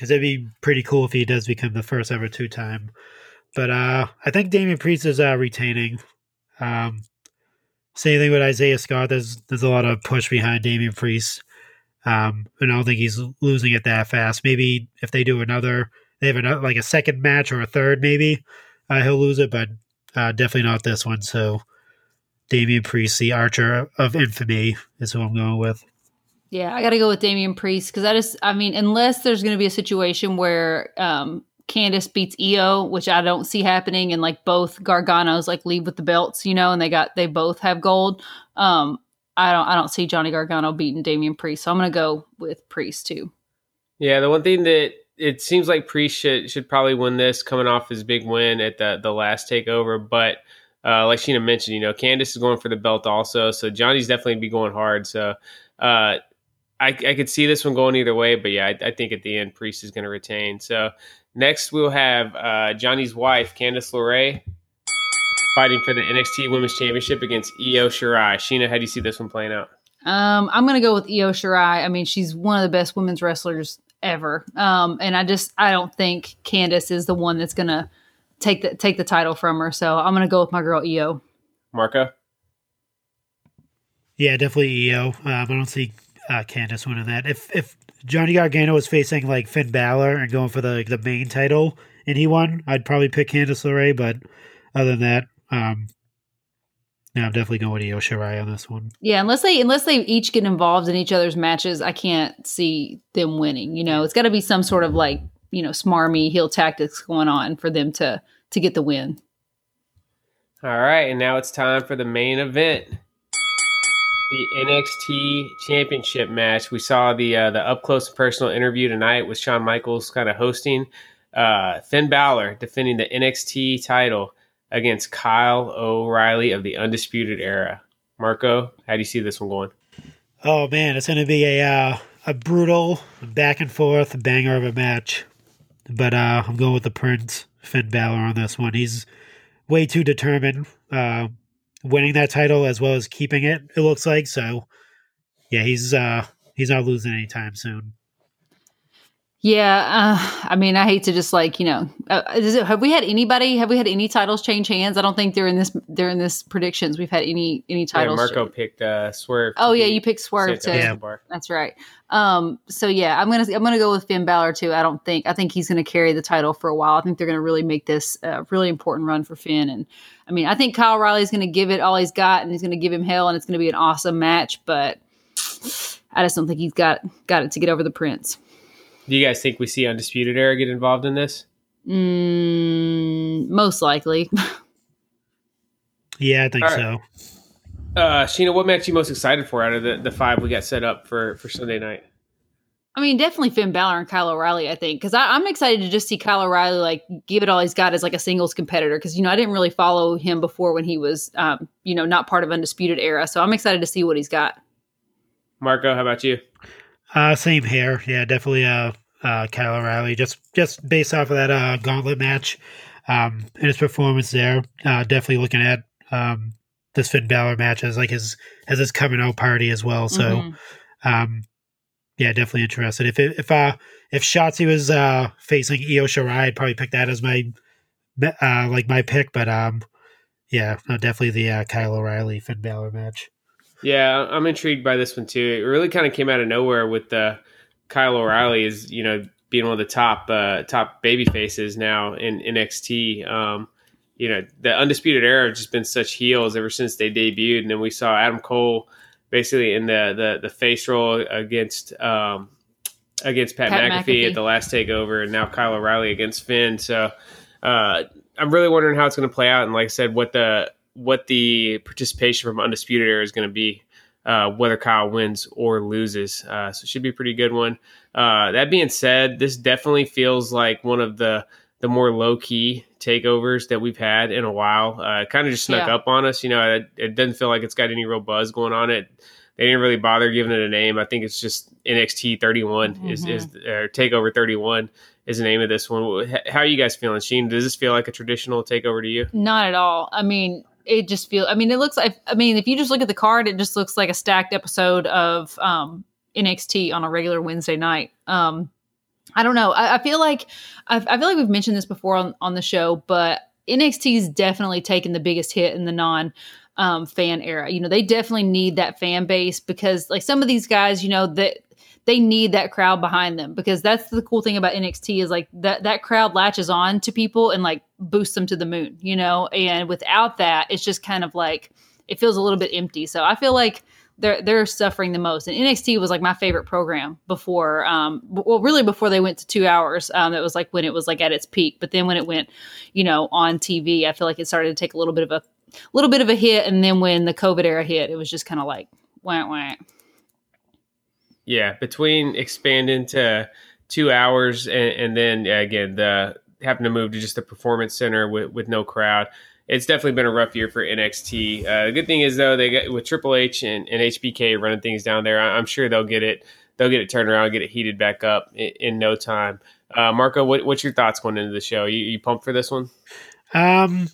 because it'd be pretty cool if he does become the first ever two time. But uh, I think Damian Priest is uh, retaining. Um, same thing with Isaiah Scott. There's there's a lot of push behind Damian Priest. Um, and I don't think he's losing it that fast. Maybe if they do another, they have another, like a second match or a third, maybe uh, he'll lose it, but uh, definitely not this one. So Damian Priest, the Archer of Infamy, is who I'm going with. Yeah, I got to go with Damian Priest because I just, I mean, unless there's going to be a situation where um, Candice beats Io, which I don't see happening, and like both Garganos like leave with the belts, you know, and they got they both have gold. Um, I don't I don't see Johnny Gargano beating Damian Priest, so I'm gonna go with Priest too. Yeah, the one thing that it seems like Priest should should probably win this, coming off his big win at the the last takeover. But uh, like Sheena mentioned, you know, Candice is going for the belt also, so Johnny's definitely be going hard. So uh, I, I could see this one going either way, but yeah, I, I think at the end Priest is going to retain. So next we'll have uh, Johnny's wife, Candice LeRae, fighting for the NXT Women's Championship against Io Shirai. Sheena, how do you see this one playing out? Um, I'm gonna go with Io Shirai. I mean, she's one of the best women's wrestlers ever. Um, and I just I don't think Candice is the one that's gonna take the take the title from her. So I'm gonna go with my girl Io. Marco. Yeah, definitely Io. Um, I don't see uh, Candice winning that. If if Johnny Gargano was facing like Finn Balor and going for the like, the main title and he won, I'd probably pick Candice LeRae. But other than that, um, yeah, I'm definitely going with Io Shirai on this one. Yeah, unless they unless they each get involved in each other's matches, I can't see them winning. You know, it's got to be some sort of like you know smarmy heel tactics going on for them to to get the win. All right, and now it's time for the main event, the NXT Championship match. We saw the uh, the up close and personal interview tonight with Shawn Michaels kind of hosting. Uh, Finn Balor defending the NXT title against Kyle O'Reilly of the Undisputed Era. Marco, how do you see this one going? Oh man, it's going to be a uh, a brutal back and forth banger of a match. But uh, I'm going with the Prince Finn Balor on this one. He's way too determined, uh, winning that title as well as keeping it. It looks like so. Yeah, he's uh, he's not losing anytime soon. Yeah, uh, I mean, I hate to just like you know, uh, it, have we had anybody? Have we had any titles change hands? I don't think they're in this. They're in this predictions. We've had any any titles. Yeah, Marco picked uh, Swerve. Oh yeah, you picked Swerve too. Yeah. That's right. Um, so yeah, I'm gonna I'm gonna go with Finn Balor too. I don't think I think he's gonna carry the title for a while. I think they're gonna really make this a really important run for Finn. And I mean, I think Kyle Riley's gonna give it all he's got, and he's gonna give him hell, and it's gonna be an awesome match. But I just don't think he's got got it to get over the Prince. Do you guys think we see Undisputed Era get involved in this? Mm, most likely. (laughs) yeah, I think right. so. Uh, Sheena, what match you most excited for out of the, the five we got set up for, for Sunday night? I mean, definitely Finn Balor and Kyle O'Reilly. I think because I'm excited to just see Kyle O'Reilly like give it all he's got as like a singles competitor. Because you know I didn't really follow him before when he was um, you know not part of Undisputed Era. So I'm excited to see what he's got. Marco, how about you? Uh, same here. Yeah, definitely. Uh, uh, Kyle O'Reilly just just based off of that uh, gauntlet match um, and his performance there. Uh, definitely looking at um, this Finn Balor match as like his as his coming out party as well. So, mm-hmm. um, yeah, definitely interested. If it, if uh if Shotzi was uh facing Io Shirai, I'd probably pick that as my uh like my pick. But um, yeah, no, definitely the uh, Kyle O'Reilly Finn Balor match. Yeah, I'm intrigued by this one too. It really kind of came out of nowhere with the Kyle O'Reilly is you know being one of the top uh, top baby faces now in NXT. Um, you know the undisputed era have just been such heels ever since they debuted, and then we saw Adam Cole basically in the the, the face role against um, against Pat, Pat McAfee, McAfee, at the last takeover, and now Kyle O'Reilly against Finn. So uh, I'm really wondering how it's going to play out, and like I said, what the what the participation from Undisputed Era is going to be, uh, whether Kyle wins or loses. Uh, so it should be a pretty good one. Uh, that being said, this definitely feels like one of the the more low key takeovers that we've had in a while. Uh, kind of just snuck yeah. up on us. You know, it, it, doesn't feel like it's got any real buzz going on it. They didn't really bother giving it a name. I think it's just NXT 31 mm-hmm. is is or Takeover 31 is the name of this one. How are you guys feeling, Sheen? Does this feel like a traditional takeover to you? Not at all. I mean, it just feels. I mean, it looks like. I mean, if you just look at the card, it just looks like a stacked episode of um, NXT on a regular Wednesday night. Um, I don't know. I, I feel like I've, i feel like we've mentioned this before on, on the show, but NXT NXT's definitely taken the biggest hit in the non um, fan era. You know, they definitely need that fan base because like some of these guys, you know, that they need that crowd behind them because that's the cool thing about NXT is like that that crowd latches on to people and like boosts them to the moon, you know. And without that, it's just kind of like it feels a little bit empty. So I feel like they're they're suffering the most. And NXT was like my favorite program before, um, well, really before they went to two hours. Um, it was like when it was like at its peak. But then when it went, you know, on TV, I feel like it started to take a little bit of a little bit of a hit. And then when the COVID era hit, it was just kind of like wah wah. Yeah, between expanding to two hours and, and then again the having to move to just the performance center with, with no crowd it's definitely been a rough year for NXT. Uh, the good thing is though, they got with Triple H and, and HBK running things down there. I'm sure they'll get it. they'll get it turned around, get it heated back up in, in no time. Uh, Marco, what, what's your thoughts going into the show? You, you pumped for this one? Um,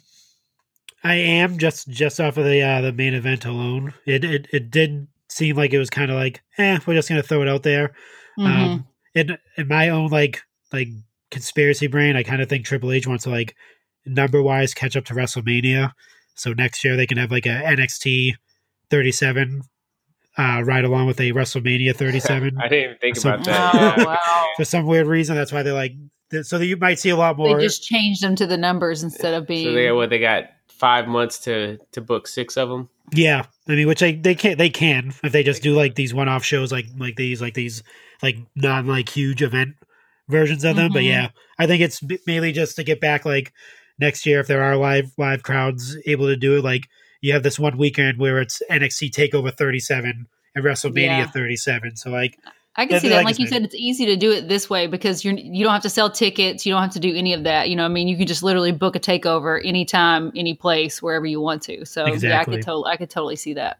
I am just just off of the uh, the main event alone. It it it did seem like it was kind of like, eh, we're just gonna throw it out there. Mhm. Um, in in my own like like conspiracy brain, I kind of think Triple H wants to like number wise catch up to WrestleMania, so next year they can have like a NXT 37 uh, right along with a WrestleMania 37 (laughs) I didn't even think So- about that. Oh, wow. (laughs) for some weird reason. That's why they're like th- so that you might see a lot more. They more. just changed them to the numbers instead of being. So they got what they got five months to to book six of them. Yeah, I mean, which they they can they can if they just do like these one off shows like like these like these like non like huge event versions of them. But Mhm. yeah, I think it's mainly just to get back like next year if there are live live crowds able to do it. Like you have this one weekend where it's NXT Takeover 37 and WrestleMania Yeah. 37. So like I can Yeah, see that. like Like you said, it's easy to do it this way because you're you don't have to sell tickets. You don't have to do any of that. You know, I mean, you can just literally book a takeover anytime, any place, wherever you want to. So yeah, I could totally, I could totally see that.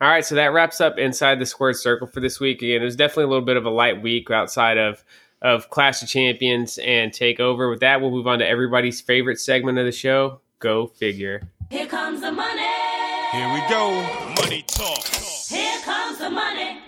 All right, so that wraps up inside the squared circle for this week. Again, it was definitely a little bit of a light week outside of of Clash of Champions and Takeover. With that, we'll move on to everybody's favorite segment of the show. Go figure. Here comes the money. Here we go. Money talk. Here comes the money. Money, money,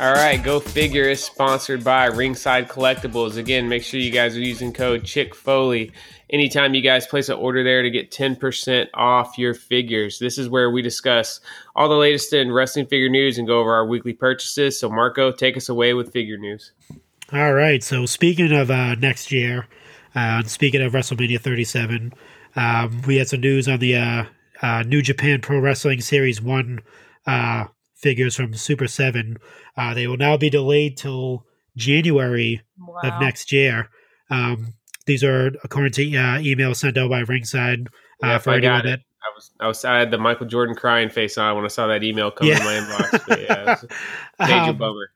All right, Go Figure is sponsored by Ringside Collectibles. Again, make sure you guys are using code Chick Foley anytime you guys place an order there to get 10% off your figures. This is where we discuss all the latest in wrestling figure news and go over our weekly purchases. So, Marco, take us away with figure news. All right. So speaking of uh, next year, uh, speaking of WrestleMania 37, um, we had some news on the uh, uh, New Japan Pro Wrestling Series One uh, figures from Super7. Uh, they will now be delayed till January Wow. of next year. Um, these are according to uh, email sent out by Ringside uh, Yeah, for I anyone got that it. I was, I was, I had the Michael Jordan crying face on when I saw that email come in my inbox. But yeah, it was a (laughs) major Um, bummer.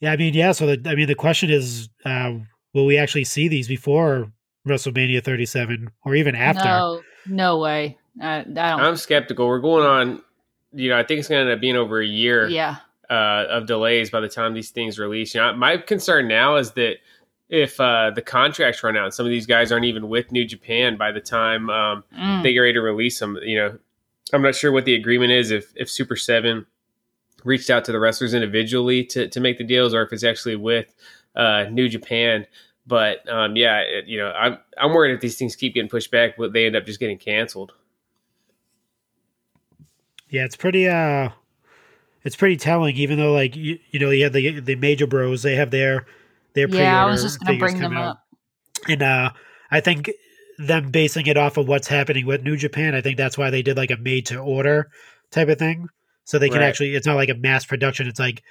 Yeah, I mean, yeah. So, the, I mean, the question is, uh, will we actually see these before WrestleMania 37, or even after? No, no way. I, I don't. I'm skeptical. We're going on, you know, I think it's going to end up being over a year. yeah. uh, of delays by the time these things release. You know, my concern now is that if uh, the contracts run out, some of these guys aren't even with New Japan by the time um, Mm. they get ready to release them. You know, I'm not sure what the agreement is if if Super7 reached out to the wrestlers individually to to make the deals, or if it's actually with uh, New Japan. But um, yeah, it, you know, I'm I'm worried if these things keep getting pushed back, they end up just getting canceled? Yeah, it's pretty uh it's pretty telling even though like you, you know, you have the the major bros, they have their their Yeah, I was pre-order just gonna bring them coming out. up. And uh I think them basing it off of what's happening with New Japan, I think that's why they did like a made to order type of thing. So they can Right. actually it's not like a mass production, it's like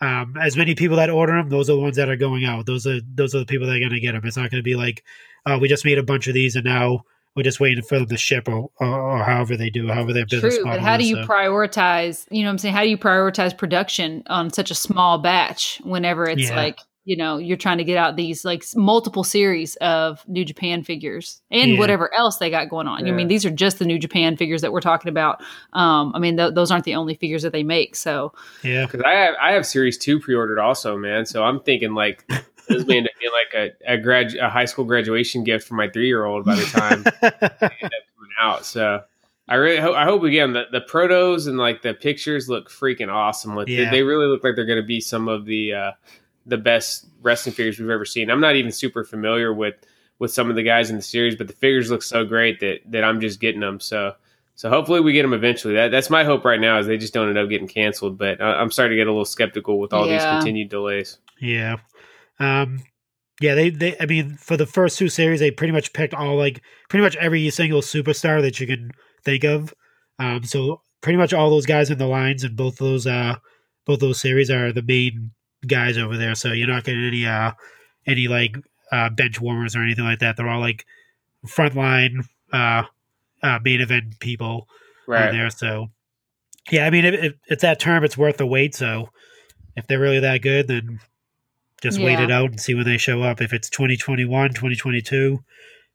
um, as many people that order them, those are the ones that are going out. Those are those are the people that are going to get them. It's not going to be like, oh, we just made a bunch of these and now we're just waiting for them to ship or, or, or however they do, however their business True, but model how do you so. prioritize? You know, what I'm saying, how do you prioritize production on such a small batch whenever it's Yeah. like you know you're trying to get out these like multiple series of New Japan figures and Yeah. whatever else they got going on. I mean, these are just the New Japan figures that we're talking about. Um, I mean, th- those aren't the only figures that they make. So yeah. Because I have I have Series Two pre-ordered also, man. So I'm thinking like this may end up being like a a, grad, a high school graduation gift for my three year old by the time (laughs) they end up coming out. So I really hope I hope again the the protos and like the pictures look freaking awesome. With Yeah. they really look like they're going to be some of the uh, the best wrestling figures we've ever seen. I'm not even super familiar with with some of the guys in the series, but the figures look so great that that I'm just getting them. So. So hopefully we get them eventually. That, that's my hope right now is they just don't end up getting canceled. But I, I'm starting to get a little skeptical with all these continued delays. Yeah. Um yeah, they, they I mean for the first two series they pretty much picked all like pretty much every single superstar that you can think of. Um so pretty much all those guys in the lines and both those uh both those series are the main guys over there. So you're not getting any uh any like uh bench warmers or anything like that. They're all like frontline uh uh main event people Right. there. So yeah, I mean if, if it's that term it's worth the wait, so if they're really that good then just wait it out and see when they show up. If it's 2021, 2022,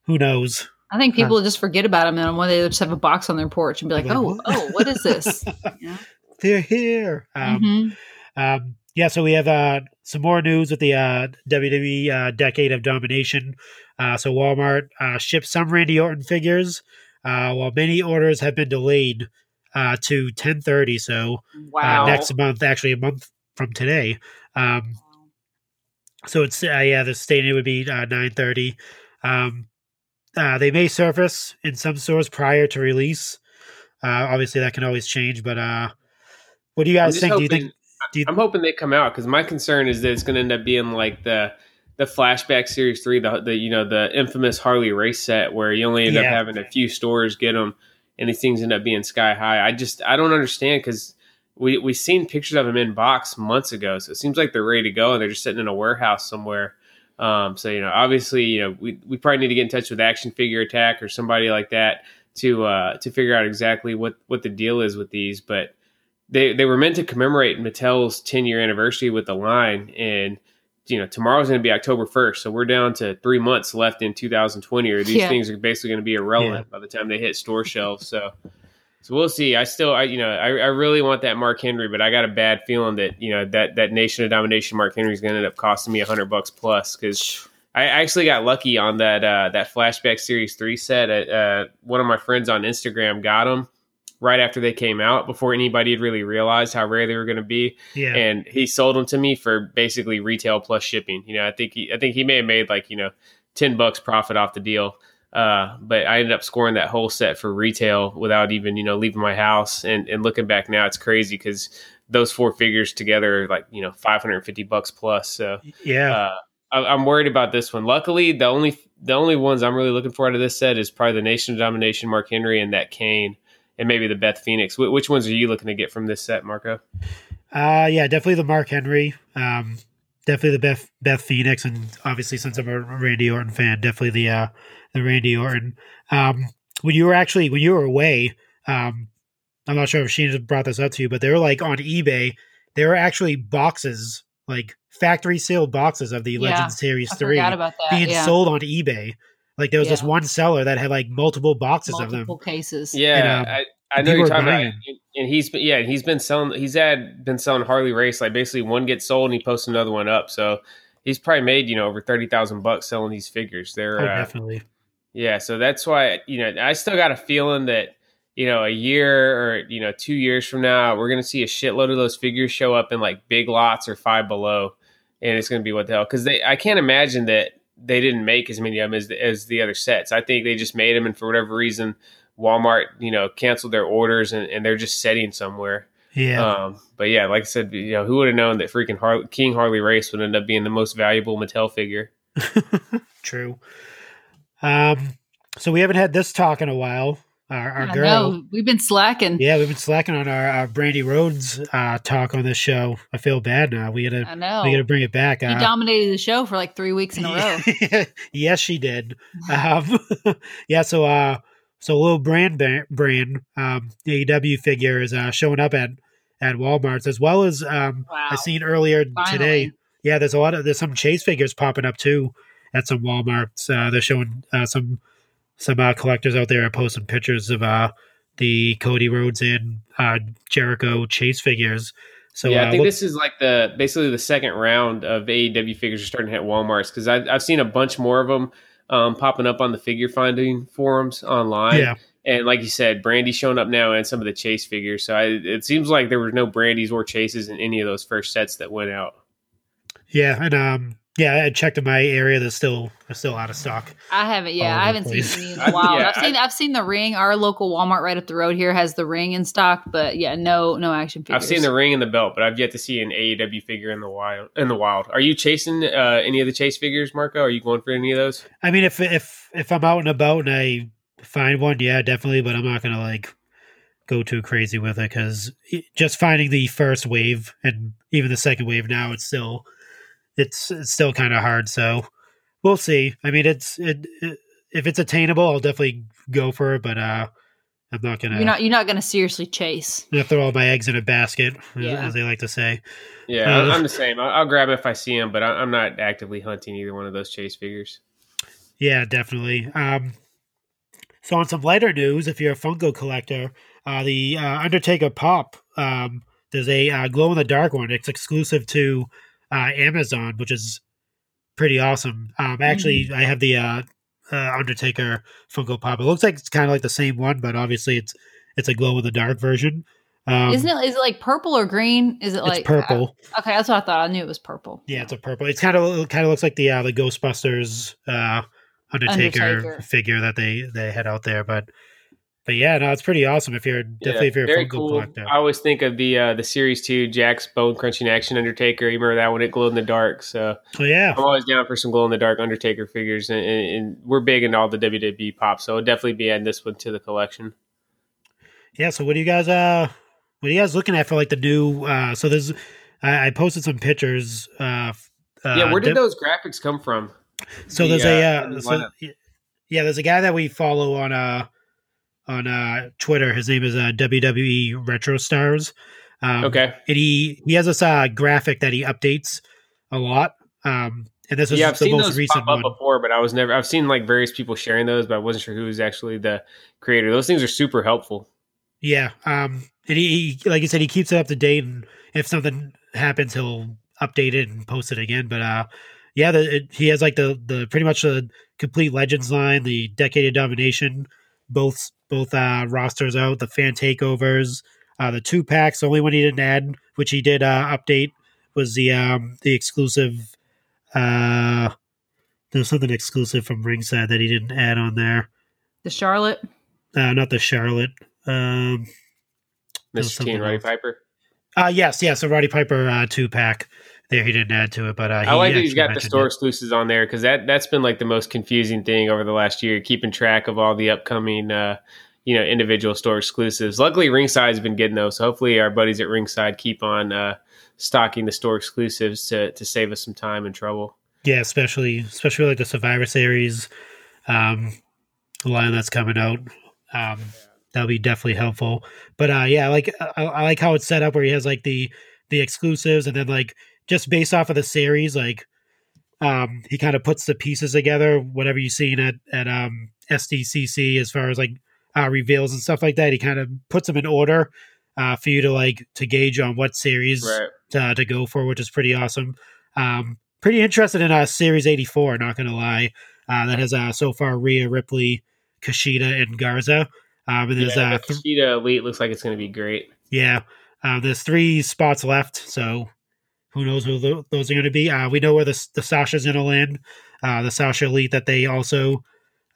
who knows? I think people just forget about them, and one day they just have a box on their porch and be like, Like, "Oh, what? oh, what is this?" (laughs) Yeah. They're here. Um, Mhm. Um, yeah, so we have uh, some more news with the uh, WWE uh, Decade of Domination. Uh, so Walmart uh, shipped some Randy Orton figures, uh, while many orders have been delayed uh, to 10:30. So Wow. uh, next month, actually a month from today. Um, so it's uh, yeah, the stating it would be uh, 9:30. Um, uh, they may surface in some stores prior to release. Uh, obviously, that can always change. But uh, what do you guys think? do you think? Do you, I'm hoping they come out because my concern is that it's going to end up being like the the flashback series three, the, the you know the infamous Harley race set where you only end up having a few stores get them, and these things end up being sky high. I just I don't understand because we we seen pictures of them in box months ago, so it seems like they're ready to go and they're just sitting in a warehouse somewhere. Um, so you know, obviously, you know, we we probably need to get in touch with Action Figure Attack or somebody like that to uh to figure out exactly what what the deal is with these, but they they were meant to commemorate Mattel's 10 year anniversary with the line, and you know tomorrow's going to be October 1st, so we're down to three months left in 2020, or these Yeah. things are basically going to be irrelevant by the time they hit store shelves. So. So we'll see. I still, I you know, I, I really want that Mark Henry, but I got a bad feeling that you know that that Nation of Domination Mark Henry is going to end up costing me a hundred bucks plus because I actually got lucky on that uh, that Flashback Series three set. Uh, one of my friends on Instagram got them right after they came out, before anybody had really realized how rare they were going to be, yeah, and he sold them to me for basically retail plus shipping. You know, I think he, I think he may have made like you know ten bucks profit off the deal. Uh, but I ended up scoring that whole set for retail without even you know leaving my house. And and looking back now, it's crazy because those four figures together are like you know 550 bucks plus. So yeah. uh, I, I'm worried about this one. Luckily, the only the only ones I'm really looking for out of this set is probably the Nation of Domination, Mark Henry, and that Kane, and maybe the Beth Phoenix. Wh- which ones are you looking to get from this set, Marco? Uh yeah, definitely the Mark Henry. Um definitely the Beth Beth Phoenix and obviously since I'm a Randy Orton fan, definitely the uh the Randy Orton. Um when you were actually when you were away, um I'm not sure if Sheena brought this up to you, but they were like on eBay, there were actually boxes, like factory sealed boxes of the Yeah, Legend Series I 3 forgot about that. being yeah. sold on eBay. Like there was this one seller that had like multiple boxes of them. multiple cases. Yeah, And, um, I, I know you're talking about, buying and, and he's been yeah, he's been selling. He's had been selling Harley Race like basically one gets sold and he posts another one up. So he's probably made you know over thirty thousand bucks selling these figures. They're Oh, uh, definitely. yeah, so that's why you know I still got a feeling that you know a year or you know two years from now we're gonna see a shitload of those figures show up in like big lots or five below, and it's gonna be what the hell because they I can't imagine that they didn't make as many of them as the, as the other sets. I think they just made them, and for whatever reason, Walmart you know canceled their orders and, and they're just setting somewhere. Yeah. Um, but yeah, like I said, you know, who would have known that freaking Har- King Harley Race would end up being the most valuable Mattel figure? (laughs) True. Um, so we haven't had this talk in a while. Our, our I girl, know. We've been slacking. yeah, we've been slacking on our, our Brandi Rhodes uh, talk on this show. I feel bad now. We gotta I know. we gotta bring it back. he Uh, dominated the show for like three weeks in a row. (laughs) yes, she did. Um, (laughs) yeah, so uh, so a little brand brand um, the AEW figure is uh, showing up at at Walmart's as well as um, Wow. I seen earlier today. Yeah, there's a lot of there's some Chase figures popping up too at some WalMarts. Uh, they're showing uh, some some uh, collectors out there are posting pictures of uh, the Cody Rhodes and uh, Jericho Chase figures. So yeah, uh, I think look- this is like the basically the second round of AEW figures are starting to hit WalMarts because I've seen a bunch more of them um, popping up on the figure finding forums online. yeah, And like you said, Brandi's showing up now and some of the Chase figures. So I, it seems like there were no Brandis or Chases in any of those first sets that went out. yeah, and um, yeah, I checked in my area. There's still they're still out of stock. I haven't. Yeah, I haven't the seen place. any in a (laughs) while. yeah, I've seen. I've seen the ring. Our local Walmart right up the road here has the ring in stock, but yeah, no, no action figures. I've seen the ring and the belt, but I've yet to see an AEW figure in the wild. In the wild, are you chasing uh, any of the Chase figures, Marco? Are you going for any of those? I mean, if if if I'm out and about and I find one, yeah, definitely. But I'm not gonna like go too crazy with it because just finding the first wave and even the second wave now, it's still it's it's still kind of hard. So we'll see. I mean, it's it, it if it's attainable, I'll definitely go for it. But uh, I'm not gonna You're not. You're not going to seriously chase. I'm gonna throw all my eggs in a basket, as- Yeah. as they like to say. Yeah, Uh, I'm- I'm the same. I'll, I'll grab it if I see them, but I, I'm not actively hunting either one of those Chase figures. Yeah, definitely. Um, So on some lighter news, if you're a Funko collector, uh, the uh, Undertaker pop, um, there's a uh, glow in the dark one. It's exclusive to uh, Amazon, which is pretty awesome. Um, actually, I have the uh, uh, Undertaker Funko Pop. It looks like it's kind of like the same one, but obviously it's it's a glow in the dark version. Um, Isn't it? Is it like purple or green? Is it It's like purple. okay, that's what I thought. I knew it was purple. Yeah, it's a purple. It's kind of it kind of looks like the uh, the Ghostbusters uh, Undertaker, Undertaker. figure that they they had out there, but but yeah, no, it's pretty awesome if you're definitely if you're a Funko cool. collector. I always think of the uh, the series two Jakks Bone Crunching Action Undertaker. You remember that one? It glowed in the dark. So Oh yeah, I'm always down for some glow in the dark Undertaker figures, and, and, and we're big into all the WWE pops. So I'll definitely be adding this one to the collection. yeah. So what do you guys uh what are you guys looking at for like the new? uh So there's I, I posted some pictures. uh, uh yeah, where did those graphics come from? So the, there's uh, a the uh, so, yeah, there's a guy that we follow on uh on uh Twitter. His name is uh, WWE Retro Stars. Um, Okay. and he he has this uh graphic that he updates a lot. Um, and this is yeah, I've the seen most those recent pop up one. before, but I was never. I've seen like various people sharing those, but I wasn't sure who was actually the creator. Those things are super helpful. Yeah. Um, and he, he like I said, he keeps it up to date, and if something happens, he'll update it and post it again. But uh, yeah, the, it, he has like the the pretty much the complete Legends line, the Decade of Domination, both both uh rosters out, the fan takeovers, uh, the two packs. The only one he didn't add, which he did uh update, was the um the exclusive. Uh, there's something exclusive from Ringside that he didn't add on there. The Charlotte. Uh, not the Charlotte. Um. Mr. T and Roddy else. Piper. Uh yes, yes, a Roddy Piper uh, two pack. There, he didn't add to it, but uh, he I like that he's got the store it. exclusives on there because that that's been like the most confusing thing over the last year, keeping track of all the upcoming, uh, you know, individual store exclusives. Luckily, Ringside's been getting those. So hopefully, our buddies at Ringside keep on uh, stocking the store exclusives to to save us some time and trouble. Yeah, especially especially like the Survivor Series, um, line that's coming out. Um, that'll be definitely helpful. But uh, yeah, like I, I like how it's set up where he has like the the exclusives, and then like just based off of the series, like um, he kind of puts the pieces together. Whatever you've seen at at um, SDCC as far as like uh, reveals and stuff like that, he kind of puts them in order uh, for you to like to gauge on what series Right. to, to go for, which is pretty awesome. Um, pretty interested in uh, Series 84, not going to lie. Uh, that has uh, so far Rhea Ripley, Kushida, and Garza. Um, and there's Yeah, uh, th- Kushida Elite looks like it's going to be great. yeah, uh, there's three spots left, so who knows who tho- those are going to be? Uh, we know where the the Sasha's going to land. Uh, the Sasha Elite that they also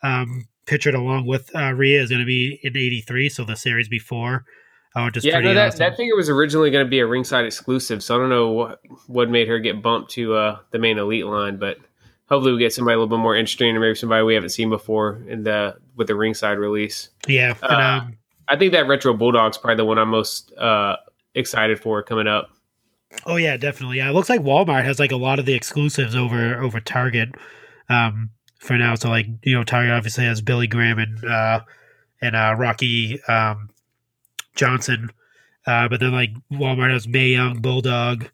um, pictured along with uh, Rhea is going to be in '83, so the series before. Uh, which is yeah, no, that, awesome. that figure was originally going to be a ringside exclusive, so I don't know what what made her get bumped to uh, the main elite line, but hopefully we get somebody a little bit more interesting, or maybe somebody we haven't seen before in the with the ringside release. yeah, and, uh, um, I think that retro bulldog's probably the one I'm most uh, excited for coming up. Oh yeah, definitely. Yeah, it looks like Walmart has like a lot of the exclusives over over Target um, for now. So like you know, Target obviously has Billy Graham and uh, and uh, Rocky um, Johnson, uh, but then like Walmart has Mae Young, Bulldog,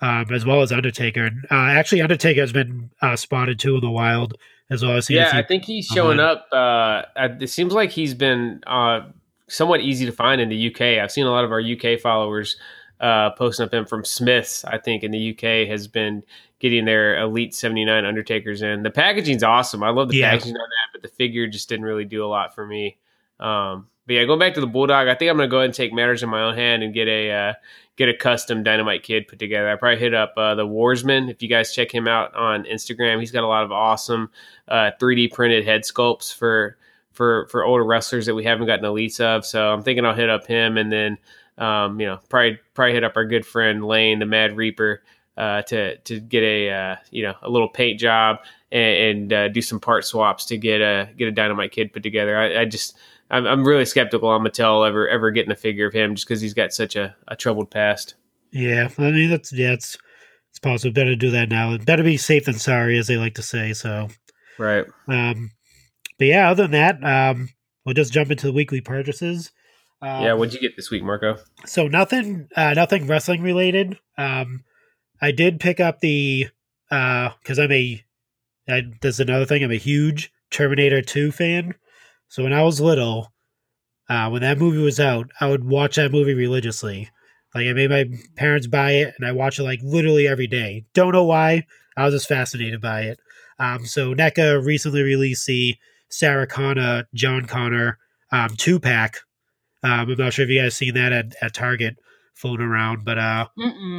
um, as well as Undertaker. And uh, actually, Undertaker has been uh, spotted too in the wild as well. I've Yeah, I think he's showing online. up. Uh, at- it seems like he's been uh, somewhat easy to find in the UK. I've seen a lot of our UK followers uh, posting up him from Smyths. I think in the UK has been getting their Elite seventy nine Undertakers in. The packaging's awesome. I love the Yeah. packaging on that, but the figure just didn't really do a lot for me. Um, but yeah, going back to the Bulldog, I think I'm gonna go ahead and take matters in my own hand and get a uh, get a custom Dynamite Kid put together. I probably hit up uh, the Warsman. If you guys check him out on Instagram, he's got a lot of awesome uh, 3D printed head sculpts for for for older wrestlers that we haven't gotten elites of. So I'm thinking I'll hit up him and then um, you know probably probably hit up our good friend Lane, the Mad Reaper, uh, to to get a uh, you know a little paint job and, and uh, do some part swaps to get a get a Dynamite Kid put together. I, I just I'm, I'm really skeptical on Mattel ever ever getting a figure of him just because he's got such a, a troubled past. Yeah, I mean that's yeah, it's it's possible. Better do that now. Better be safe than sorry, as they like to say. So. Right. Um, but yeah, other than that, um, we'll just jump into the weekly purchases. Um, Yeah. What'd you get this week, Marco? so nothing, uh, nothing wrestling related. Um, I did pick up the because I'm a I, there's another thing. I'm a huge Terminator Two fan, So when I was little, uh, when that movie was out, I would watch that movie religiously. Like I made my parents buy it, and I watch it like literally every day. Don't know why. I was just fascinated by it. Um, so NECA recently released the Sarah Connor, John Connor um, two pack. Um, I'm not sure if you guys seen that at, at Target floating around, but uh,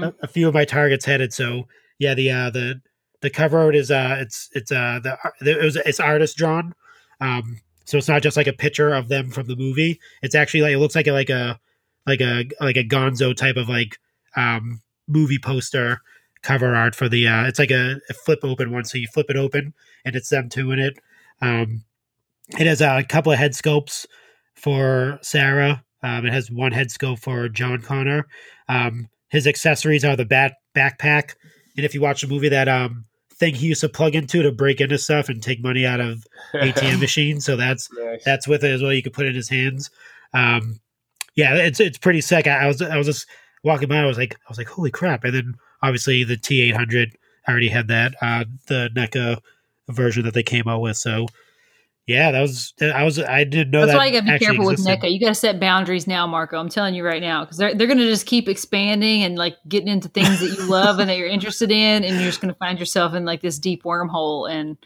a, a few of my targets headed. So yeah, the uh, the the cover art is uh it's it's uh the, the it was it's artist drawn. Um, so it's not just like a picture of them from the movie. It's actually like it looks like a like a like a like a Mondo type of like um movie poster cover art for the uh it's like a, a flip open one. So you flip it open and it's them two in it. Um, it has a couple of head sculpts for Sarah. Um, it has one head sculpt for John Connor. Um, his accessories are the bat backpack, and if you watch the movie, that um thing he used to plug into to break into stuff and take money out of (laughs) ATM machines. So that's Nice. that's with it as well. You could put it in his hands. Um, yeah, it's it's pretty sick. I, I was I was just walking by. I was like I was like holy crap! And then obviously the T eight hundred I already had that uh, the NECA version that they came out with. So yeah, that was I was I didn't know That's that why you got to be actually careful with existed. NECA. You got to set boundaries now, Marco. I'm telling you right now because they're they're going to just keep expanding and like getting into things that you love and that you're interested in, and you're just going to find yourself in like this deep wormhole. And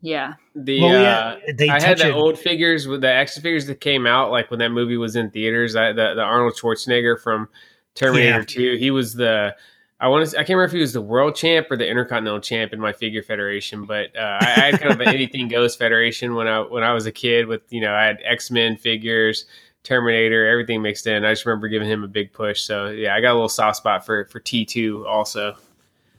yeah, The Well, uh, yeah, they I had the it. old figures with the action figures that came out, like when that movie was in theaters. I, the the Arnold Schwarzenegger from Terminator Yeah. Two. He was the I want to. I can't remember if he was the world champ or the intercontinental champ in my figure federation, but uh, I, I had kind of an (laughs) anything goes federation when I when I was a kid. With you know, I had X Men figures, Terminator, everything mixed in. I just remember giving him a big push. So yeah, I got a little soft spot for for T two also.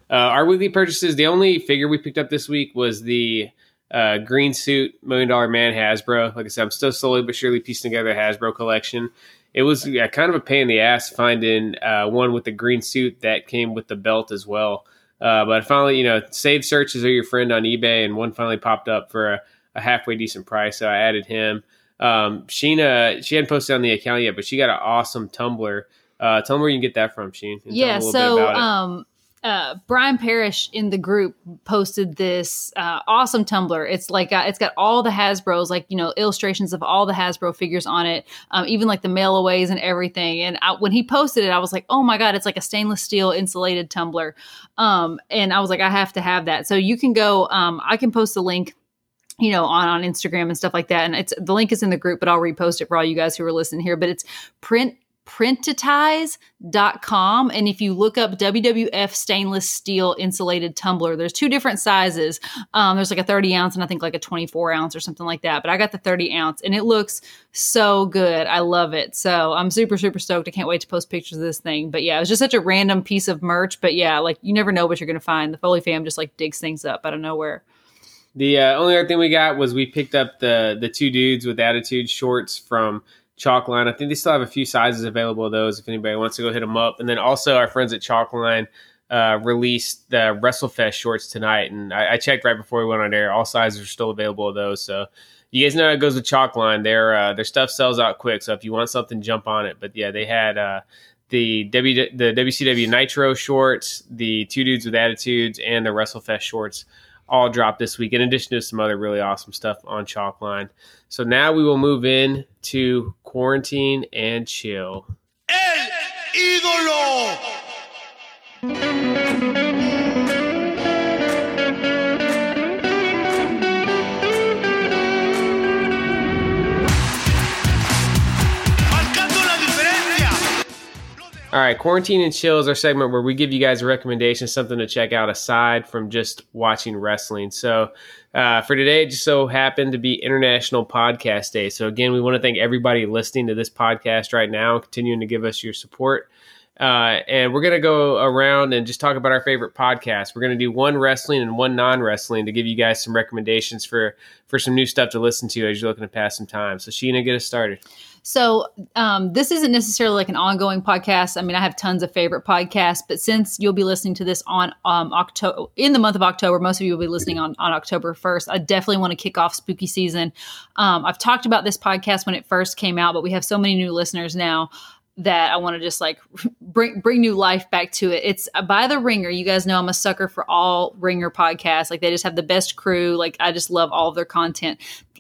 Uh, our weekly purchases. The only figure we picked up this week was the uh, green suit million dollar man Hasbro. Like I said, I'm still slowly but surely piecing together a Hasbro collection. It was yeah, kind of a pain in the ass finding uh, one with the green suit that came with the belt as well. Uh, but finally, you know, save searches are your friend on eBay, and one finally popped up for a, a halfway decent price. So I added him. Um, Sheena, she hadn't posted on the account yet, but she got an awesome tumbler. Uh, tell them where you can get that from, Sheen. yeah. them a little bit So about it. um, uh, Brian Parrish in the group posted this uh, awesome tumbler. It's like uh, it's got all the Hasbro's, like you know, illustrations of all the Hasbro figures on it, um, even like the mailaways and everything. And I, when he posted it, I was like, oh my god, it's like a stainless steel insulated tumbler. Um, and I was like, I have to have that. So you can go. Um, I can post the link you know on on instagram and stuff like that and it's the link is in the group but i'll repost it for all you guys who are listening here but it's print printitize.com and if you look up wwf stainless steel insulated tumbler there's two different sizes. Um, there's like a 30 ounce and i think like a 24 ounce or something like that. But i got the 30 ounce and it looks so good. I love it. So i'm super super stoked. I can't wait to post pictures of this thing. But yeah it was just such a random piece of merch. But yeah like you never know what you're gonna find. The foley fam just like digs things up out of nowhere. The uh, only other thing we got was we picked up the the two dudes with attitude shorts from Chalkline. I think they still have a few sizes available of those if anybody wants to go hit them up. And then also our friends at Chalkline uh, released the WrestleFest shorts tonight, and I, I checked right before we went on air. All sizes are still available of those. So you guys know how it goes with Chalkline. Their uh, their stuff sells out quick. So if you want something, jump on it. But yeah, they had. Uh, the W the WCW Nitro shorts, the two dudes with attitudes, and the WrestleFest shorts all dropped this week, in addition to some other really awesome stuff on Chalkline. So now we will move in to quarantine and chill. El ídolo. All right, quarantine and chill is our segment where we give you guys a recommendation, something to check out aside from just watching wrestling. So uh, for today, it just so happened to be International Podcast Day. So again, we want to thank everybody listening to this podcast right now, continuing to give us your support. Uh, and we're going to go around and just talk about our favorite podcasts. We're going to do one wrestling and one non-wrestling to give you guys some recommendations for for some new stuff to listen to as you're looking to pass some time. So Sheena, get us started. So um, this isn't necessarily like an ongoing podcast. I mean, I have tons of favorite podcasts, but since you'll be listening to this on um, October in the month of October, most of you will be listening on on October first. I definitely want to kick off spooky season. Um, I've talked about this podcast when it first came out, but we have so many new listeners now that I want to just like (laughs) bring bring new life back to it. It's by the Ringer. You guys know I'm a sucker for all Ringer podcasts. Like they just have the best crew. Like I just love all of their content.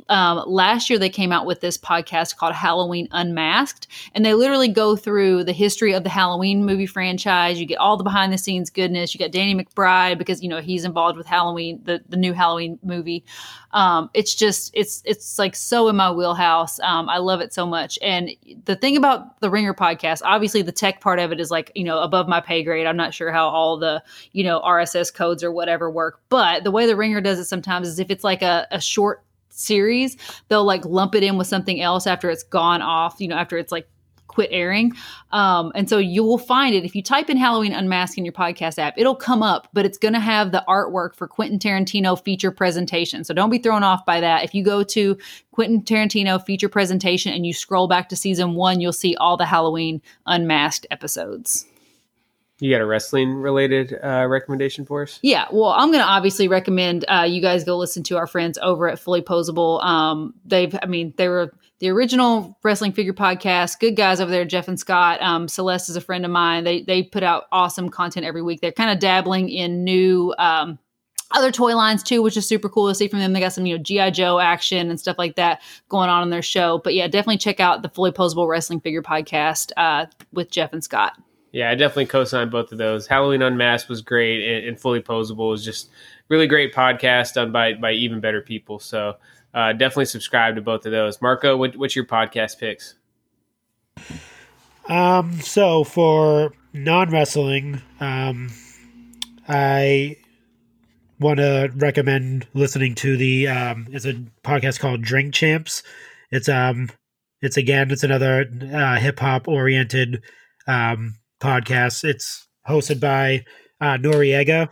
Um, last year they came out with this podcast called Halloween Unmasked, and they literally go through the history of the Halloween movie franchise. You get all the behind the scenes goodness. You got Danny McBride because you know he's involved with Halloween, the the new Halloween movie. Um, it's just it's it's like so in my wheelhouse. Um, I love it so much. And the thing about the Ringer podcast, obviously the tech part of it is like you know above my pay grade. I'm not sure how all the you know RSS codes or whatever work, but the way the Ringer does it sometimes is if it's like a, a short series, they'll like lump it in with something else after it's gone off. You know, after it's like quit airing. Um, and so you will find it if you type in Halloween Unmasked in your podcast app, it'll come up, but it's going to have the artwork for Quentin Tarantino feature presentation. So don't be thrown off by that. If you go to Quentin Tarantino feature presentation and you scroll back to season one, you'll see all the Halloween Unmasked episodes. You got a wrestling related uh, recommendation for us? Yeah, well, I'm going to obviously recommend uh, you guys go listen to our friends over at Fully Posable. Um, they've, I mean, they were the original wrestling figure podcast. Good guys over there, Jeff and Scott. Um, Celeste is a friend of mine. They they put out awesome content every week. They're kind of dabbling in new. Um, other toy lines too, which is super cool to see from them. They got some, you know, GI Joe action and stuff like that going on in their show. But yeah, definitely check out the Fully Posable Wrestling Figure podcast uh, with Jeff and Scott. Yeah, I definitely co-signed both of those. Halloween Unmasked was great, and, and Fully Posable was just really great podcast done by by even better people. So uh, definitely subscribe to both of those. Marco, what, what's your podcast picks? Um, so for non wrestling, um, I want to recommend listening to the um, it's a podcast called Drink Champs. It's um, it's again, it's another uh, hip hop oriented um podcast. It's hosted by uh, Noreaga,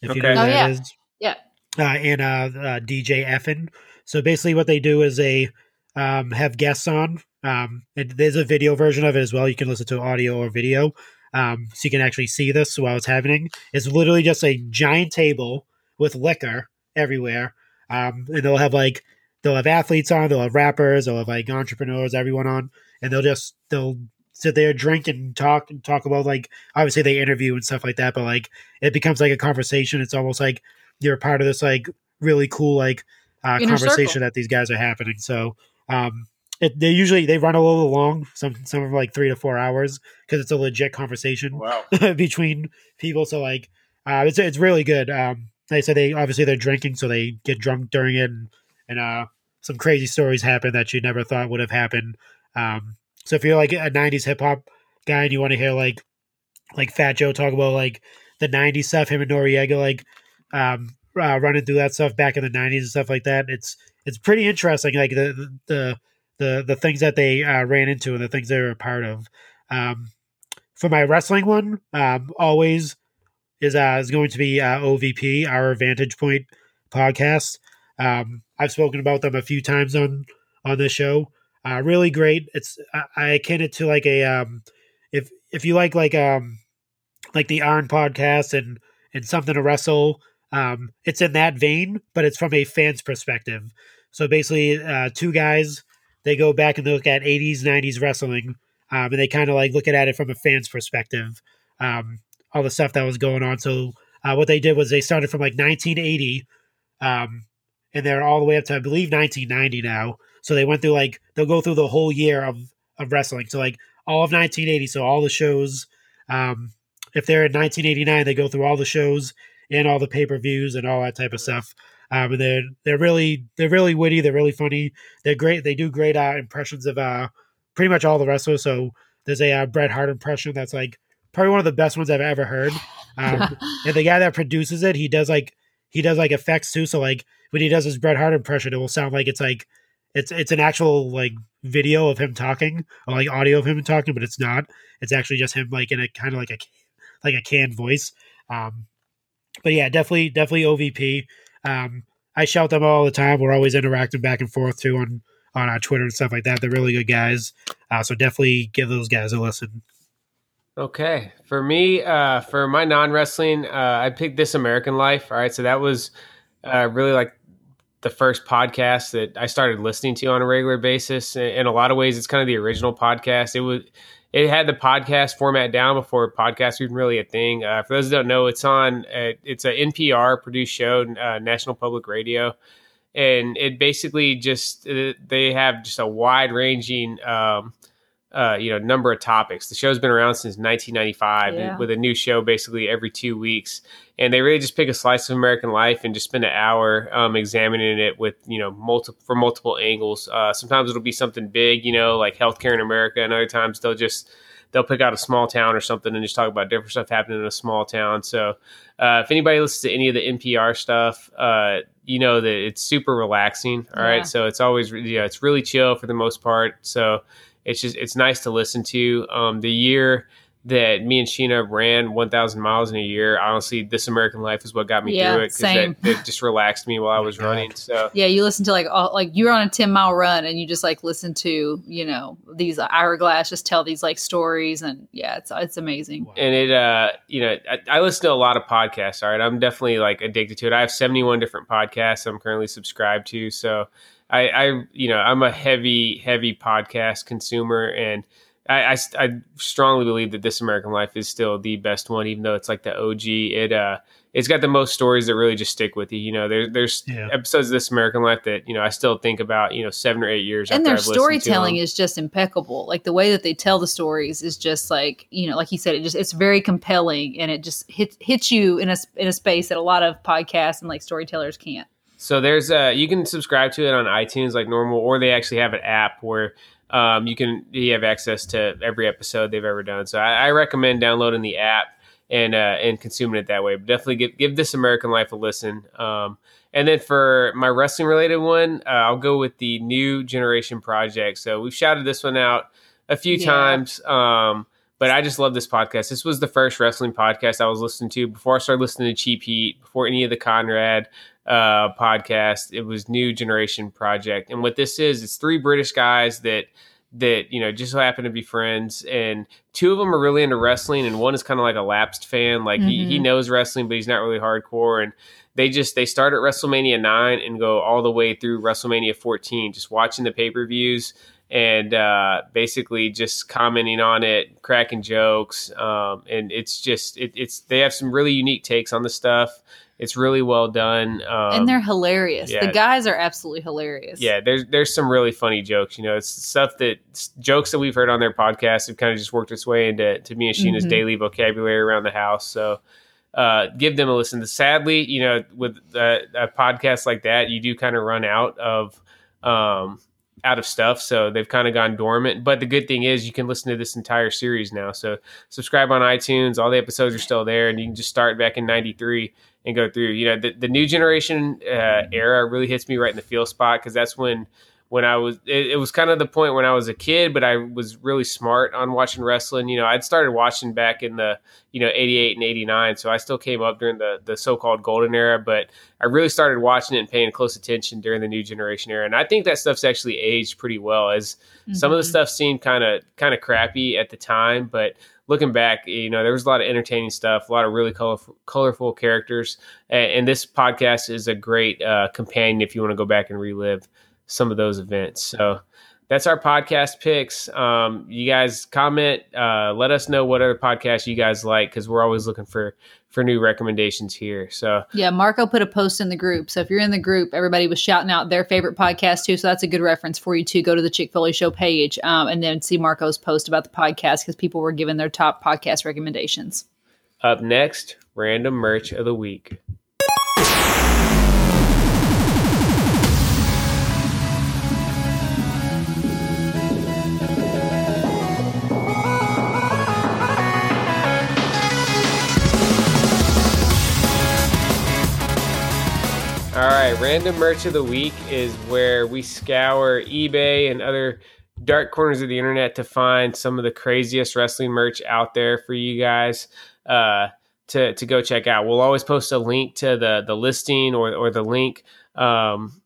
if you know Okay. who Oh, that yeah. is Yeah. uh, and uh, uh, DJ EFN. So basically, what they do is they um, have guests on. Um, and there's a video version of it as well. You can listen to audio or video, um, so you can actually see this while it's happening. It's literally just a giant table with liquor everywhere, um, and they'll have like they'll have athletes on, they'll have rappers, they'll have like entrepreneurs, everyone on, and they'll just they'll sit there, drink, and talk and talk about like obviously they interview and stuff like that, but like it becomes like a conversation. It's almost like you're a part of this like really cool like uh, conversation circle. that these guys are happening. So um, it, they usually they run a little long. Some some of like three to four hours because it's a legit conversation Wow. (laughs) between people. So like uh, it's it's really good. Um, they said they obviously they're drinking, so they get drunk during it, and, and uh, some crazy stories happen that you never thought would have happened. Um, so if you're like a '90s hip hop guy and you want to hear like like Fat Joe talk about like the '90s stuff, him and Noreaga like um, uh, running through that stuff back in the '90s and stuff like that, it's it's pretty interesting. Like the the the the things that they uh, ran into and the things they were a part of. Um, for my wrestling one, um, always is uh, is going to be uh, OVP, our Vantage Point podcast. Um, I've spoken about them a few times on on this show. Uh, really great. It's I, I akin it to like a um, if if you like like um like the Iron podcast and and something to wrestle. Um, it's in that vein, but it's from a fan's perspective. So basically, uh, two guys they go back and look at 80s, 90s wrestling, um, and they kind of like look at it from a fan's perspective. Um, all the stuff that was going on. So uh, what they did was they started from like 1980, um, and they're all the way up to I believe 1990 now. So they went through like they'll go through the whole year of of wrestling. So like all of 1980. So all the shows. Um, if they're in 1989, they go through all the shows and all the pay per views and all that type of stuff. Um, and they're they're really they're really witty. They're really funny. They're great. They do great uh, impressions of uh, pretty much all the wrestlers. So there's a uh, Bret Hart impression that's like probably one of the best ones I've ever heard. Um, (laughs) and the guy that produces it, he does like he does like effects too. So like when he does his Bret Hart impression, it will sound like it's like it's it's an actual like video of him talking or like audio of him talking, but it's not. It's actually just him like in a kind of like a like a canned voice. Um, but yeah, definitely definitely OVP. Um, I shout them all the time. We're always interacting back and forth too on on our Twitter and stuff like that. They're really good guys. Uh, so definitely give those guys a listen. Okay, for me, uh, for my non-wrestling, uh, I picked This American Life. All right, so that was uh, really like the first podcast that I started listening to on a regular basis. In, a lot of ways, it's kind of the original podcast. It was, it had the podcast format down before podcasts were even really a thing. Uh, for those that don't know, it's on, uh, it's a NPR produced show, uh, National Public Radio, and it basically just uh, they have just a wide ranging. Um, uh, you know, number of topics. The show's been around since 1995 Yeah. with a new show basically every two weeks. And they really just pick a slice of American life and just spend an hour um, examining it with, you know, multiple from multiple angles. Uh, sometimes it'll be something big, you know, like healthcare in America. And other times they'll just, they'll pick out a small town or something and just talk about different stuff happening in a small town. So uh, if anybody listens to any of the NPR stuff, uh, you know that it's super relaxing. All right, Yeah. So it's always, you know, it's really chill for the most part. So it's just it's nice to listen to. Um, the year that me and Sheena ran 1,000 miles in a year, honestly, this American Life is what got me Yeah, through it because it, it just relaxed me while I was running. So Yeah, you listen to like all, like you're on a 10 mile run and you just like listen to, you know, these Ira Glass just tell these like stories and yeah, it's it's amazing. and it uh you know I, I listen to a lot of podcasts all right i'm definitely like addicted to it i have 71 different podcasts i'm currently subscribed to so i i you know i'm a heavy heavy podcast consumer and I, I, I strongly believe that this American Life is still the best one, even though it's like the OG. It uh, it's got the most stories that really just stick with you. You know, there, there's Yeah. episodes of This American Life that you know I still think about. You know, seven or eight years. and after their I've listened to storytelling them. is just impeccable. Like the way that they tell the stories is just like, you know, like you said, it just it's very compelling and it just hits hits you in a in a space that a lot of podcasts and like storytellers can't. So there's uh you can subscribe to it on iTunes like normal, or they actually have an app where um you can you have access to every episode they've ever done. So I, I recommend downloading the app and uh and consuming it that way. But definitely give give this American Life a listen. Um and then for my wrestling related one, uh, I'll go with the New Generation Project. So we've shouted this one out a few Yeah. times. Um but I just love this podcast. This was the first wrestling podcast I was listening to before I started listening to Cheap Heat, before any of the Conrad uh, podcast. It was New Generation Project, and what this is, it's three British guys that that you know just so happen to be friends, and two of them are really into wrestling, and one is kind of like a lapsed fan, like he, he Mhm. knows wrestling, but he's not really hardcore, and they just they start at WrestleMania nine and go all the way through WrestleMania fourteen, just watching the pay per views and uh, basically just commenting on it, cracking jokes, um, and it's just it, it's they have some really unique takes on the stuff. It's really well done, um, and they're hilarious. yeah. The guys are absolutely hilarious. yeah. There's there's some really funny jokes. You know, it's stuff that jokes that we've heard on their podcast have kind of just worked its way into to me and Sheena's Mhm. daily vocabulary around the house. So. Uh, give them a listen. Sadly, you know, with a, a podcast like that, you do kind of run out of um, out of stuff. So they've kind of gone dormant. But the good thing is you can listen to this entire series now. So subscribe on iTunes. All the episodes are still there, and you can just start back in '93 and go through. You know, the, the new generation uh, era really hits me right in the feel spot because that's when when I was it, it was kind of the point when I was a kid, but I was really smart on watching wrestling. You know, I'd started watching back in the you know 88 and 89 so i still came up during the the so-called golden era but i really started watching it and paying close attention during the new generation era and i think that stuff's actually aged pretty well as some of the Mhm. stuff seemed kind of kind of crappy at the time but looking back you know there was a lot of entertaining stuff a lot of really colorful colorful characters and, and this podcast is a great uh, companion if you want to go back and relive some of those events so that's our podcast picks. Um, you guys comment, uh, let us know what other podcasts you guys like because we're always looking for for new recommendations here. So Yeah, Marco put a post in the group. So if you're in the group, everybody was shouting out their favorite podcast too. So that's a good reference for you to go to the Chick Foley Show page um, and then see Marco's post about the podcast because people were giving their top podcast recommendations. up next, random merch of the week. Random merch of the week is where we scour eBay and other dark corners of the internet to find some of the craziest wrestling merch out there for you guys uh, to to go check out. We'll always post a link to the the listing or or the link um,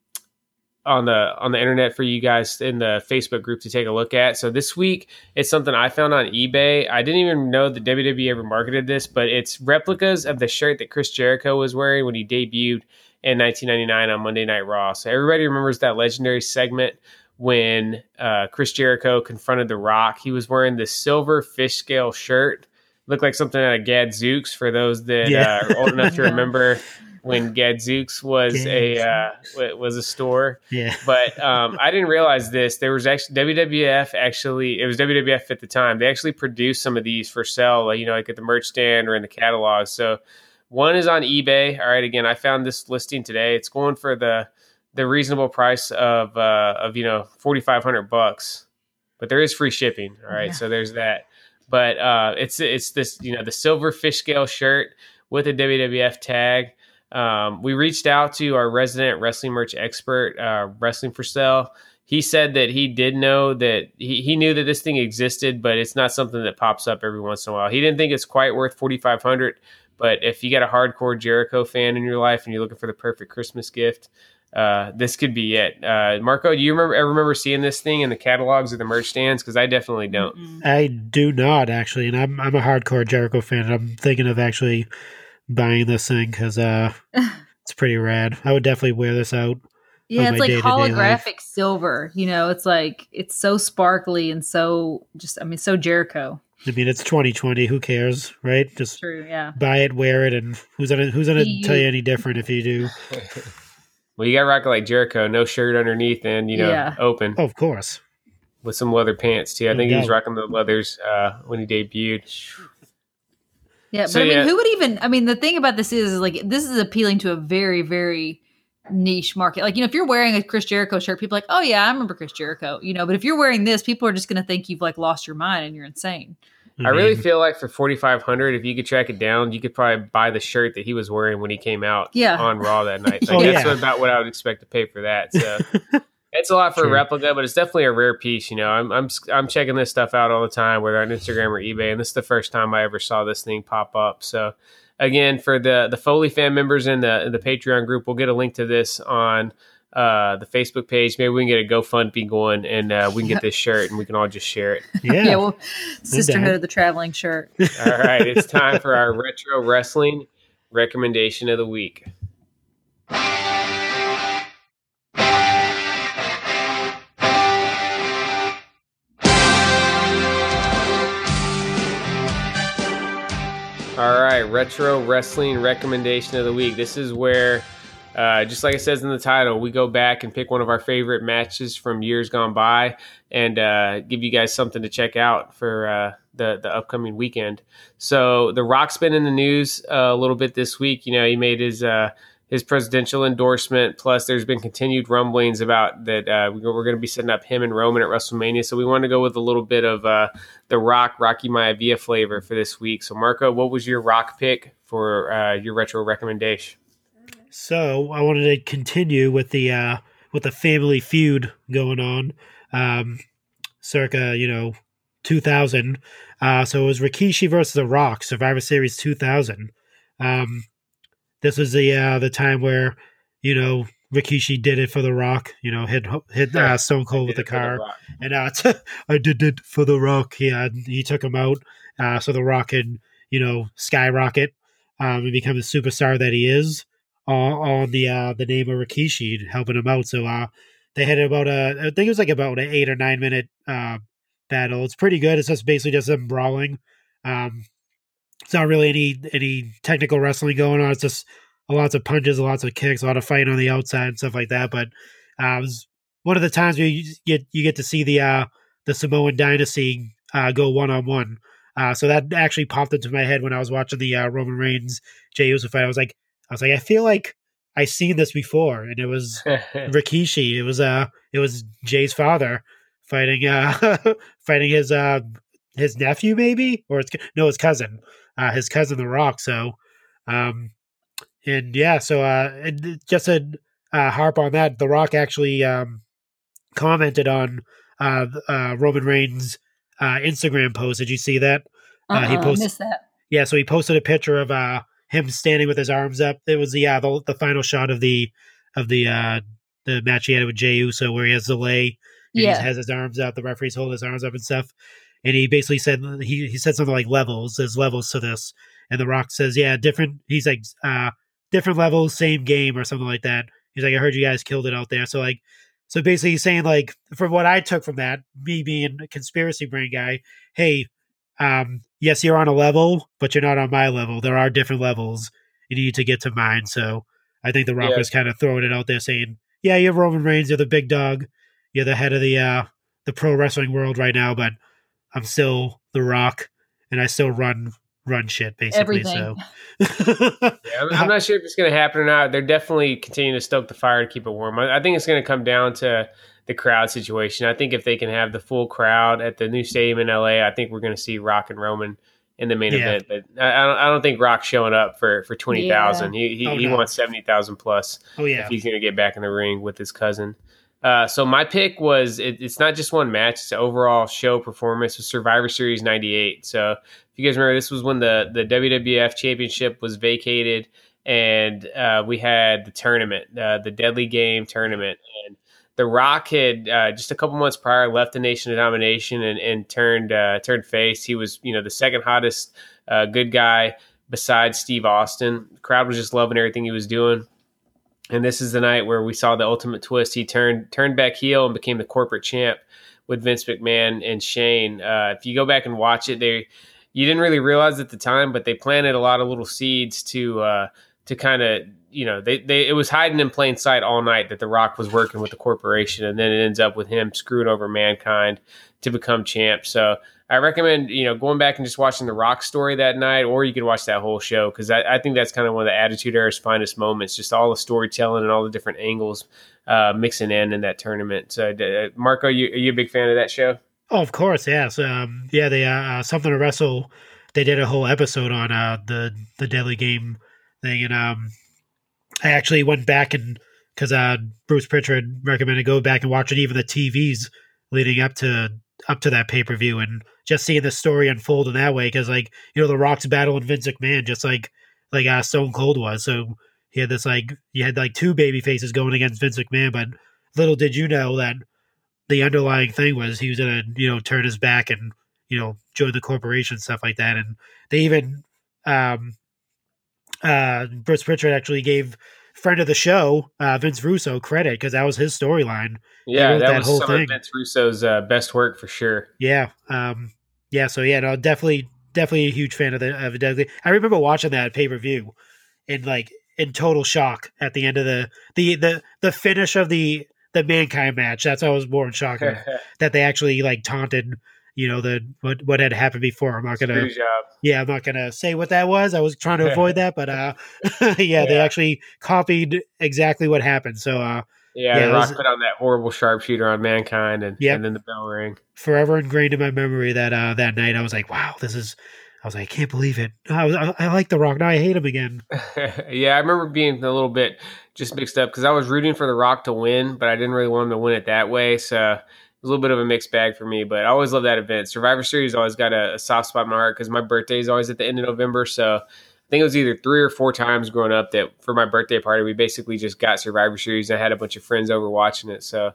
on the on the internet for you guys in the Facebook group to take a look at. So this week it's something I found on eBay. I didn't even know that WWE ever marketed this, but it's replicas of the shirt that Chris Jericho was wearing when he debuted in 1999 on Monday Night Raw. So everybody remembers that legendary segment when uh, Chris Jericho confronted The Rock. He was wearing this silver fish scale shirt. Looked like something out of Gadzooks for those that Yeah. uh, are old enough to (laughs) remember when Gadzooks was a uh, was a store. Yeah. But um, I didn't realize this. There was actually WWF. Actually, it was WWF at the time. They actually produced some of these for sale, like, you know, like at the merch stand or in the catalog. So one is on eBay. All right, again, I found this listing today. It's going for the the reasonable price of uh, of you know forty five hundred bucks, but there is free shipping. All right, Yeah. so there's that. But uh, it's it's this you know the silver fish scale shirt with a WWF tag. Um, we reached out to our resident wrestling merch expert, uh, Wrestling for Sale. He said that he did know that he, he knew that this thing existed, but it's not something that pops up every once in a while. He didn't think it's quite worth forty five hundred, but if you got a hardcore Jericho fan in your life and you're looking for the perfect Christmas gift, uh, this could be it. Uh, Marco, do you remember ever remember seeing this thing in the catalogs or the merch stands? Because I definitely don't. I do not actually, and I'm I'm a hardcore Jericho fan. and I'm thinking of actually buying this thing because uh, (laughs) it's pretty rad. I would definitely wear this out. Yeah, it's like day-to-day life. holographic silver. You know, it's like it's so sparkly and so just I mean so Jericho. I mean, it's 2020. Who cares, right? Just True, yeah. buy it, wear it, and who's gonna who's gonna You- tell you any different if you do? (laughs) Well, you got to rock like Jericho, no shirt underneath, and you know, Yeah. open Oh, of course. with some leather pants too. I No think he was rocking the leathers uh, when he debuted. Yeah, So, but I mean, yeah. who would even? I mean, the thing about this is, is like this is appealing to a very, very niche market. Like, you know, if you're wearing a Chris Jericho shirt, people are like, oh yeah, I remember Chris Jericho. You know, but if you're wearing this, people are just going to think you've like lost your mind and you're insane. I really mm-hmm. feel like for forty five hundred, if you could track it down, you could probably buy the shirt that he was wearing when he came out Yeah. on Raw that night. (laughs) Oh, like, Oh, that's yeah. about what I would expect to pay for that. So (laughs) it's a lot for True. a replica, but it's definitely a rare piece. You know, I'm I'm I'm checking this stuff out all the time, whether on Instagram or eBay, and this is the first time I ever saw this thing pop up. So again, for the the Foley fan members in the in the Patreon group, we'll get a link to this on. Uh, the Facebook page. Maybe we can get a GoFundMe going, and uh, we can get (laughs) this shirt, and we can all just share it. (laughs) yeah. Yeah, well, Sisterhood of the Traveling Shirt. (laughs) All right, it's time for our retro wrestling recommendation of the week. All right, retro wrestling recommendation of the week. This is where, uh, just like it says in the title, we go back and pick one of our favorite matches from years gone by and uh, give you guys something to check out for uh, the the upcoming weekend. So the Rock's been in the news uh, a little bit this week. You know, he made his uh, his presidential endorsement. Plus, there's been continued rumblings about that uh, we- we're going to be setting up him and Roman at WrestleMania. So we want to go with a little bit of uh, the Rock Rocky Maivia flavor for this week. So Marco, what was your Rock pick for uh, your retro recommendation? So I wanted to continue with the uh with the family feud going on, um, circa you know two thousand. Uh, so it was Rikishi versus The Rock, Survivor Series two thousand. Um, this was the uh, the time where you know Rikishi did it for The Rock. You know, hit hit uh, Stone Cold with the Did it for car. Rock. and uh, (laughs) I did it for the Rock. Yeah, he took him out, uh, so the Rock can you know skyrocket um, and become the superstar that he is. All on the uh, the name of Rikishi helping him out. So uh, they had about a I think it was like about an eight or nine minute uh, battle. It's pretty good. It's just basically just them brawling. Um, it's not really any any technical wrestling going on. It's just lots of punches, lots of kicks, a lot of fighting on the outside and stuff like that. But uh, it was one of the times where you get you get to see the uh, the Samoan dynasty uh, go one on one. Uh, so that actually popped into my head when I was watching the uh, Roman Reigns Jey Uso fight. I was like, I was like, I feel like I've seen this before, and it was (laughs) Rikishi. It was uh, it was Jey's father fighting uh, (laughs) fighting his uh, his nephew maybe or his, no his cousin, uh, his cousin The Rock. So, um, and yeah, so uh, and just to uh, harp on that, The Rock actually um commented on uh, uh Roman Reigns uh Instagram post. Did you see that? Uh, he Uh-uh, missed that. Yeah, so he posted a picture of uh him standing with his arms up. It was the yeah the, the final shot of the of the uh the match he had with Jey Uso where he has the lei Yeah. he has his arms up. The referee's holding his arms up and stuff. And he basically said he he said something like levels. There's levels to this. And The Rock says, yeah, different. He's like uh different levels, same game or something like that. He's like, I heard you guys killed it out there. So like, so basically he's saying like, from what I took from that, me being a conspiracy brain guy, hey, um, yes, you're on a level, but you're not on my level. There are different levels. You need to get to mine. So I think The Rock Yeah. was kind of throwing it out there, saying, "Yeah, you're Roman Reigns, you're the big dog, you're the head of the uh, the pro wrestling world right now, but I'm still The Rock, and I still run run shit basically." Everything. So, (laughs) Yeah, I'm, I'm not sure if it's going to happen or not. They're definitely continuing to stoke the fire to keep it warm. I, I think it's going to come down to the crowd situation. I think if they can have the full crowd at the new stadium in LA, I think we're going to see Rock and Roman in the main Yeah. event. But I, I don't, I don't think Rock's showing up for for twenty thousand. He he, Oh, he no. wants seventy thousand plus oh yeah, if he's going to get back in the ring with his cousin. Uh, so my pick was it, it's not just one match; it's overall show performance with Survivor Series '98. So if you guys remember, this was when the the WWF Championship was vacated, and uh, we had the tournament, uh, the Deadly Game tournament, and The Rock had uh, just a couple months prior left the Nation of Domination and, and turned uh, turned face. He was you know the second hottest uh, good guy besides Steve Austin. The crowd was just loving everything he was doing. And this is the night where we saw the ultimate twist. He turned turned back heel and became the corporate champ with Vince McMahon and Shane. Uh, if you go back and watch it, they you didn't really realize at the time, but they planted a lot of little seeds to uh, to kind of you know they, they it was hiding in plain sight all night that the Rock was working with the corporation, and then it ends up with him screwing over mankind to become champ. So I recommend you know going back and just watching the Rock story that night, or you could watch that whole show because I, I think that's kind of one of the Attitude Era's finest moments. Just all the storytelling and all the different angles uh, mixing in in that tournament. So uh, Marco, you, are you a big fan of that show? Oh, of course, yes. Um, yeah, they uh, uh, something to wrestle. They did a whole episode on uh, the the deadly game thing, and um, I actually went back and because uh, Bruce Prichard recommended go back and watch it, even the TVs leading up to up to that pay per view, and just seeing the story unfold in that way. Because like you know, the Rock's battle and Vince McMahon, just like like uh, Stone Cold was. So he had this like you had like two baby faces going against Vince McMahon, but little did you know that the underlying thing was he was gonna you know turn his back and you know join the corporation stuff like that and they even um uh bruce prichard actually gave friend of the show uh vince russo credit because that was his storyline Yeah, that, that was whole some thing. of Vince Russo's uh, best work for sure. yeah um yeah so yeah no definitely definitely a huge fan of the of the deadly i remember watching that pay-per-view and like in total shock at the end of the the the the finish of the the mankind match. That's what i was more in shock of (laughs) that they actually like taunted you know the what what had happened before. I'm not gonna yeah i'm not gonna say what that was. I was trying to avoid (laughs) that but uh (laughs) yeah, they actually copied exactly what happened. So uh Yeah, Yeah, Rock was- put on that horrible sharpshooter on mankind, and, Yep. and then the bell rang. forever ingrained in my memory that uh that night i was like wow this is i was like i can't believe it i, was, I, I like the rock now i hate him again (laughs) yeah, I remember being a little bit just mixed up because I was rooting for The Rock to win, but I didn't really want him to win it that way. So it was a little bit of a mixed bag for me. But I always love that event. Survivor Series always got a, a soft spot in my heart because my birthday is always at the end of November. So I think it was either three or four times growing up that for my birthday party we basically just got Survivor Series. and I had a bunch of friends over watching it. So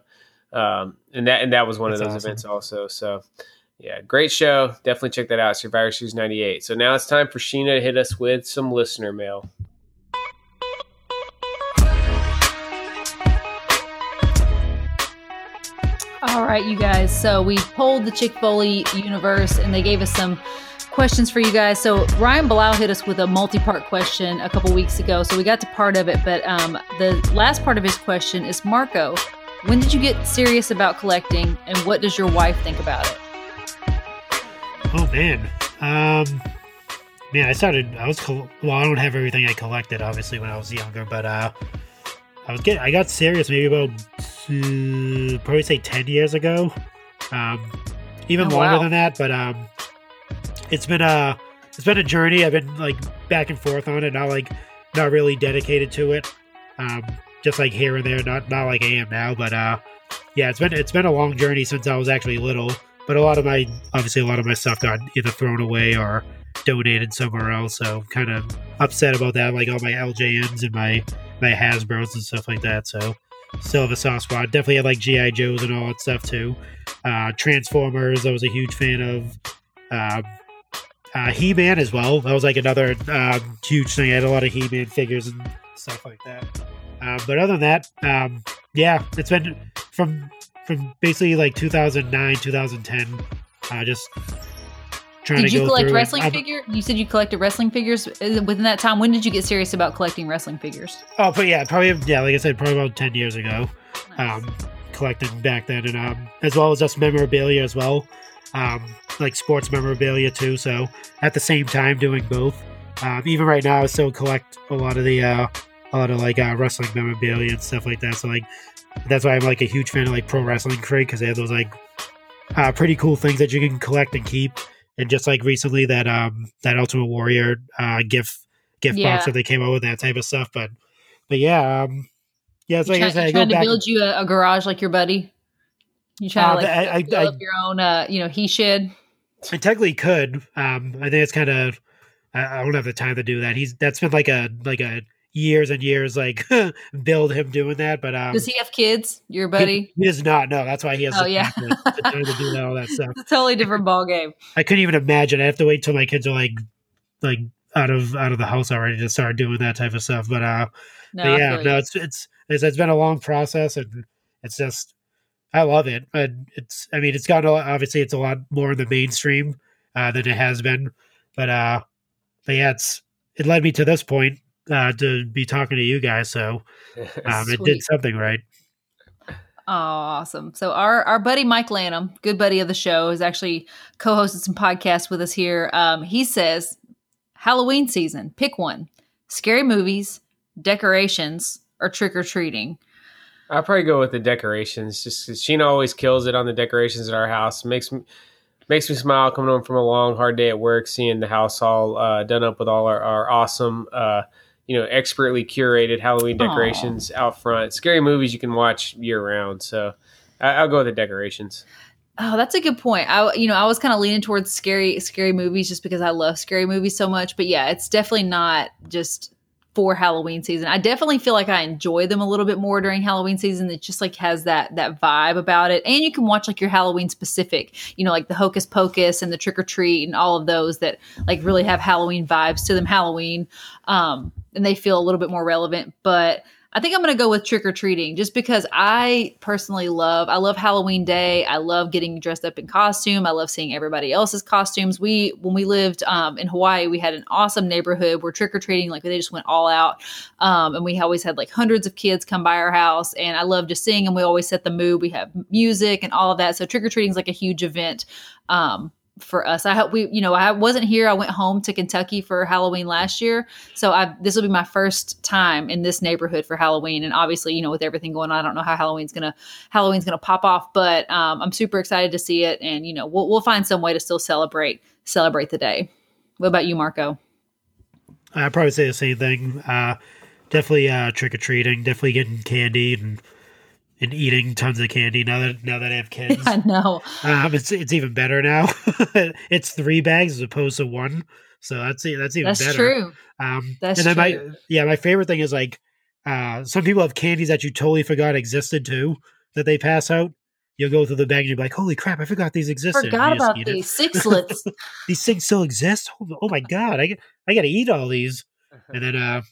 um, and that and that was one of those awesome. events also. So. Yeah, great show. Definitely check that out. Survivor Series 98. So now it's time for Sheena to hit us with some listener mail. All right, you guys. So we polled the Chick Foley universe and they gave us some questions for you guys. So Ryan Blau hit us with a multi part question a couple weeks ago. So we got to part of it. But um, the last part of his question is Marco, when did you get serious about collecting and what does your wife think about it? oh man um man i started i was well i don't have everything i collected obviously when i was younger but uh i was getting i got serious maybe about uh, probably say 10 years ago um even Oh, longer wow. than that but um it's been a it's been a journey. I've been like back and forth on it not like not really dedicated to it. Um just like here and there not not like i am now but uh yeah it's been it's been a long journey since i was actually little but a lot of my obviously a lot of my stuff got either thrown away or donated somewhere else so I'm kind of upset about that like all my ljns and my my hasbros and stuff like that so still have a soft spot. Definitely had like gi joes and all that stuff too. Uh transformers i was a huge fan of. Um uh, He-Man as well. That was like another um, huge thing. I had a lot of He-Man figures and stuff like that. Um, but other than that, um, yeah, it's been from from basically like 2009, 2010. Uh, just trying Did to you go collect wrestling I'm- figure? You said you collected wrestling figures Uh, within that time. When did you get serious about collecting wrestling figures? Oh, but yeah, probably yeah, like I said, probably about ten years ago. Um, collecting back then, and um, as well as just memorabilia as well, um, like sports memorabilia too. So at the same time, doing both. Um, even right now, I still collect a lot of the uh, a lot of like uh, wrestling memorabilia and stuff like that. So like that's why I'm like a huge fan of like pro wrestling crate because they have those like uh, pretty cool things that you can collect and keep. And just like recently, that um that Ultimate Warrior uh, gift gift Yeah. box that they came out with that type of stuff. But but yeah, um, yeah, So like try, I said, I go trying to back. build you a, a garage like your buddy? You trying Uh, to like I- I- build I- your own, uh, you know, he shed? I technically could. Um, I think it's kind of. I, I don't have the time to do that. He's that's been like a like a years and years like (laughs) build him doing that. But um, Does he have kids? Your buddy? He, he does not know. That's why he has. Oh, yeah. the, the to do that, all that (laughs) stuff. It's a totally different ball game. I couldn't even imagine. I have to wait till my kids are like like out of out of the house already to start doing that type of stuff. But uh, No, but yeah, no, it's it's it's it's been a long process, and it's just I love it. And it's I mean, it's gotten a obviously it's a lot more in the mainstream uh, than it has been, but uh, but yeah, it's it led me to this point uh, to be talking to you guys, so (laughs) um, it did something right. Oh, awesome. So our our buddy Mike Lanham, good buddy of the show, has actually co-hosted some podcasts with us here. Um, he says Halloween season, pick one: scary movies, decorations, or trick or treating. I'll probably go with the decorations. just because Sheena always kills it on the decorations at our house. Makes me makes me smile coming home from a long hard day at work, seeing the house all uh, done up with all our, our awesome, uh, you know, expertly curated Halloween decorations out front. Scary movies you can watch year round. So I, I'll go with the decorations. Oh, that's a good point. I you know I was kind of leaning towards scary scary movies just because I love scary movies so much. But yeah, it's definitely not just for Halloween season. I definitely feel like I enjoy them a little bit more during Halloween season. It just like has that that vibe about it, and you can watch like your Halloween specific, you know, like the Hocus Pocus and the Trick or Treat and all of those that like really have Halloween vibes to them. Halloween, um, and they feel a little bit more relevant, but. I think I'm going to go with trick or treating just because I personally love I love Halloween day. I love getting dressed up in costume. I love seeing everybody else's costumes. We when we lived um, in Hawaii, we had an awesome neighborhood where trick or treating like they just went all out, um, and we always had like hundreds of kids come by our house, and I love just seeing and We always set the mood. We have music and all of that. So trick or treating is like a huge event. Um, for us. I hope we, you know, I wasn't here. I went home to Kentucky for Halloween last year. So I this will be my first time in this neighborhood for Halloween. And obviously, you know, with everything going on, I don't know how Halloween's gonna Halloween's gonna pop off, but um, I'm super excited to see it. And you know, we'll we'll find some way to still celebrate celebrate the day. What about you, Marco? I'd probably say the same thing. Uh, definitely uh, trick or treating. Definitely getting candy and and eating tons of candy now that now that I have kids. (laughs) I know. Um, it's it's even better now. (laughs) it's three bags as opposed to one, so that's that's even That's better. true. Um, That's and then true. my yeah, my favorite thing is like uh, some people have candies that you totally forgot existed too that they pass out. You'll go through the bag and you'll be like, "Holy crap, I forgot these existed." Forgot about these (laughs) sixlets. These things still exist. Oh, oh my god, I I got to eat all these. And then, uh,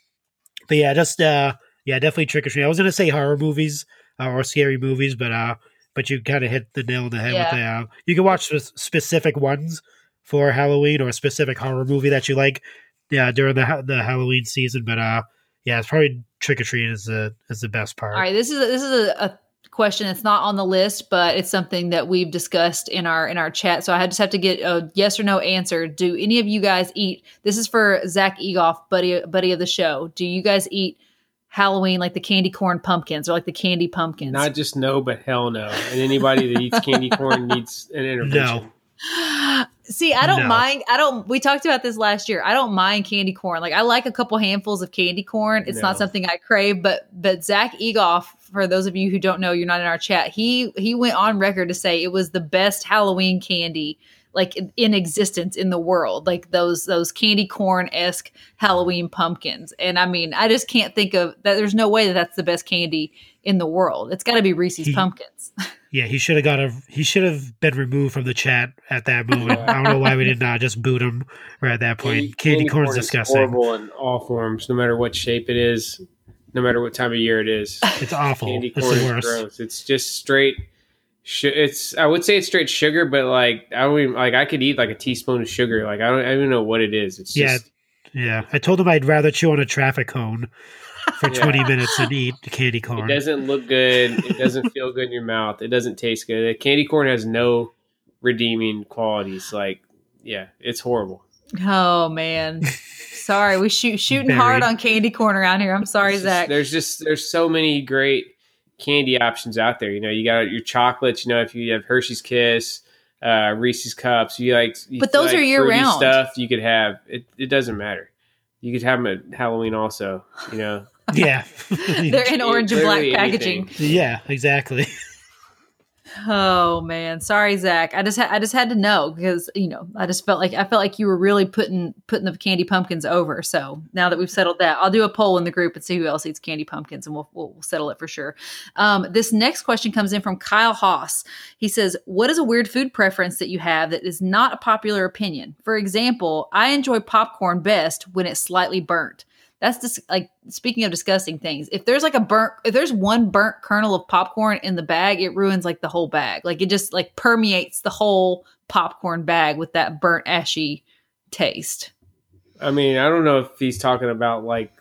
but yeah, just uh, yeah, definitely trick or treat. I was gonna say horror movies uh, or scary movies, but uh, but you kind of hit the nail on the head with the. Uh, you can watch specific ones for Halloween or a specific horror movie that you like. Yeah, during the the Halloween season, but uh, yeah, it's probably trick or treating is the is the best part. All right, this is a, this is a, a question. It's not on the list, but it's something that we've discussed in our in our chat. So I just have to get a yes or no answer. Do any of you guys eat? This is for Zach Egoff, buddy buddy of the show. Do you guys eat Halloween like the candy corn pumpkins or like the candy pumpkins? Not just no, but hell no. And anybody that eats candy (laughs) corn needs an intervention. No. See, I don't No. mind. I don't. We talked about this last year. I don't mind candy corn. Like I like a couple handfuls of candy corn. It's not something I crave. But but Zach Egoff, for those of you who don't know, you're not in our chat. He he went on record to say it was the best Halloween candy like in, in existence in the world. Like those those candy corn esque Halloween pumpkins. And I mean, I just can't think of that. There's no way that that's the best candy in the world. It's got to be Reese's He- pumpkins. (laughs) Yeah, he should have got a. He should have been removed from the chat at that moment. I don't know why we did not just boot him right at that point. Candy, corn's corn is disgusting. horrible in all forms, no matter what shape it is, no matter what time of year it is. It's awful. Candy It's corn the is worst. gross. It's just straight Sh- it's I would say it's straight sugar, but like I don't even, like I could eat like a teaspoon of sugar. Like I don't I don't even know what it is. It's Yeah, just yeah. I told him I'd rather chew on a traffic cone for (laughs) Yeah. 20 minutes than eat candy corn. it doesn't look good. It doesn't feel good in your mouth. It doesn't taste good. The candy corn has no redeeming qualities. Like yeah, it's horrible. Oh man, sorry. We shoot shooting hard on candy corn around here. I'm sorry, It's just- Zach. There's just there's so many great candy options out there. You know, you got your chocolates. You know, if you have Hershey's Kiss, uh, Reese's Cups, you like. you But those like are year round. stuff. You could have it. It doesn't matter. You could have them at Halloween also. You know, yeah. (laughs) (laughs) They're in orange and black packaging. anything. yeah, exactly. (laughs) Oh man, sorry, Zach. I just ha- I just had to know because you know I just felt like I felt like you were really putting putting the candy pumpkins over. So now that we've settled that, I'll do a poll in the group and see who else eats candy pumpkins, and we'll we'll, we'll settle it for sure. Um, this next question comes in from Kyle Haas. He says, "What is a weird food preference that you have that is not a popular opinion? For example, I enjoy popcorn best when it's slightly burnt." That's just like speaking of disgusting things. If there's like a burnt, if there's one burnt kernel of popcorn in the bag, it ruins like the whole bag. Like it just like permeates the whole popcorn bag with that burnt ashy taste. I mean, I don't know if he's talking about like,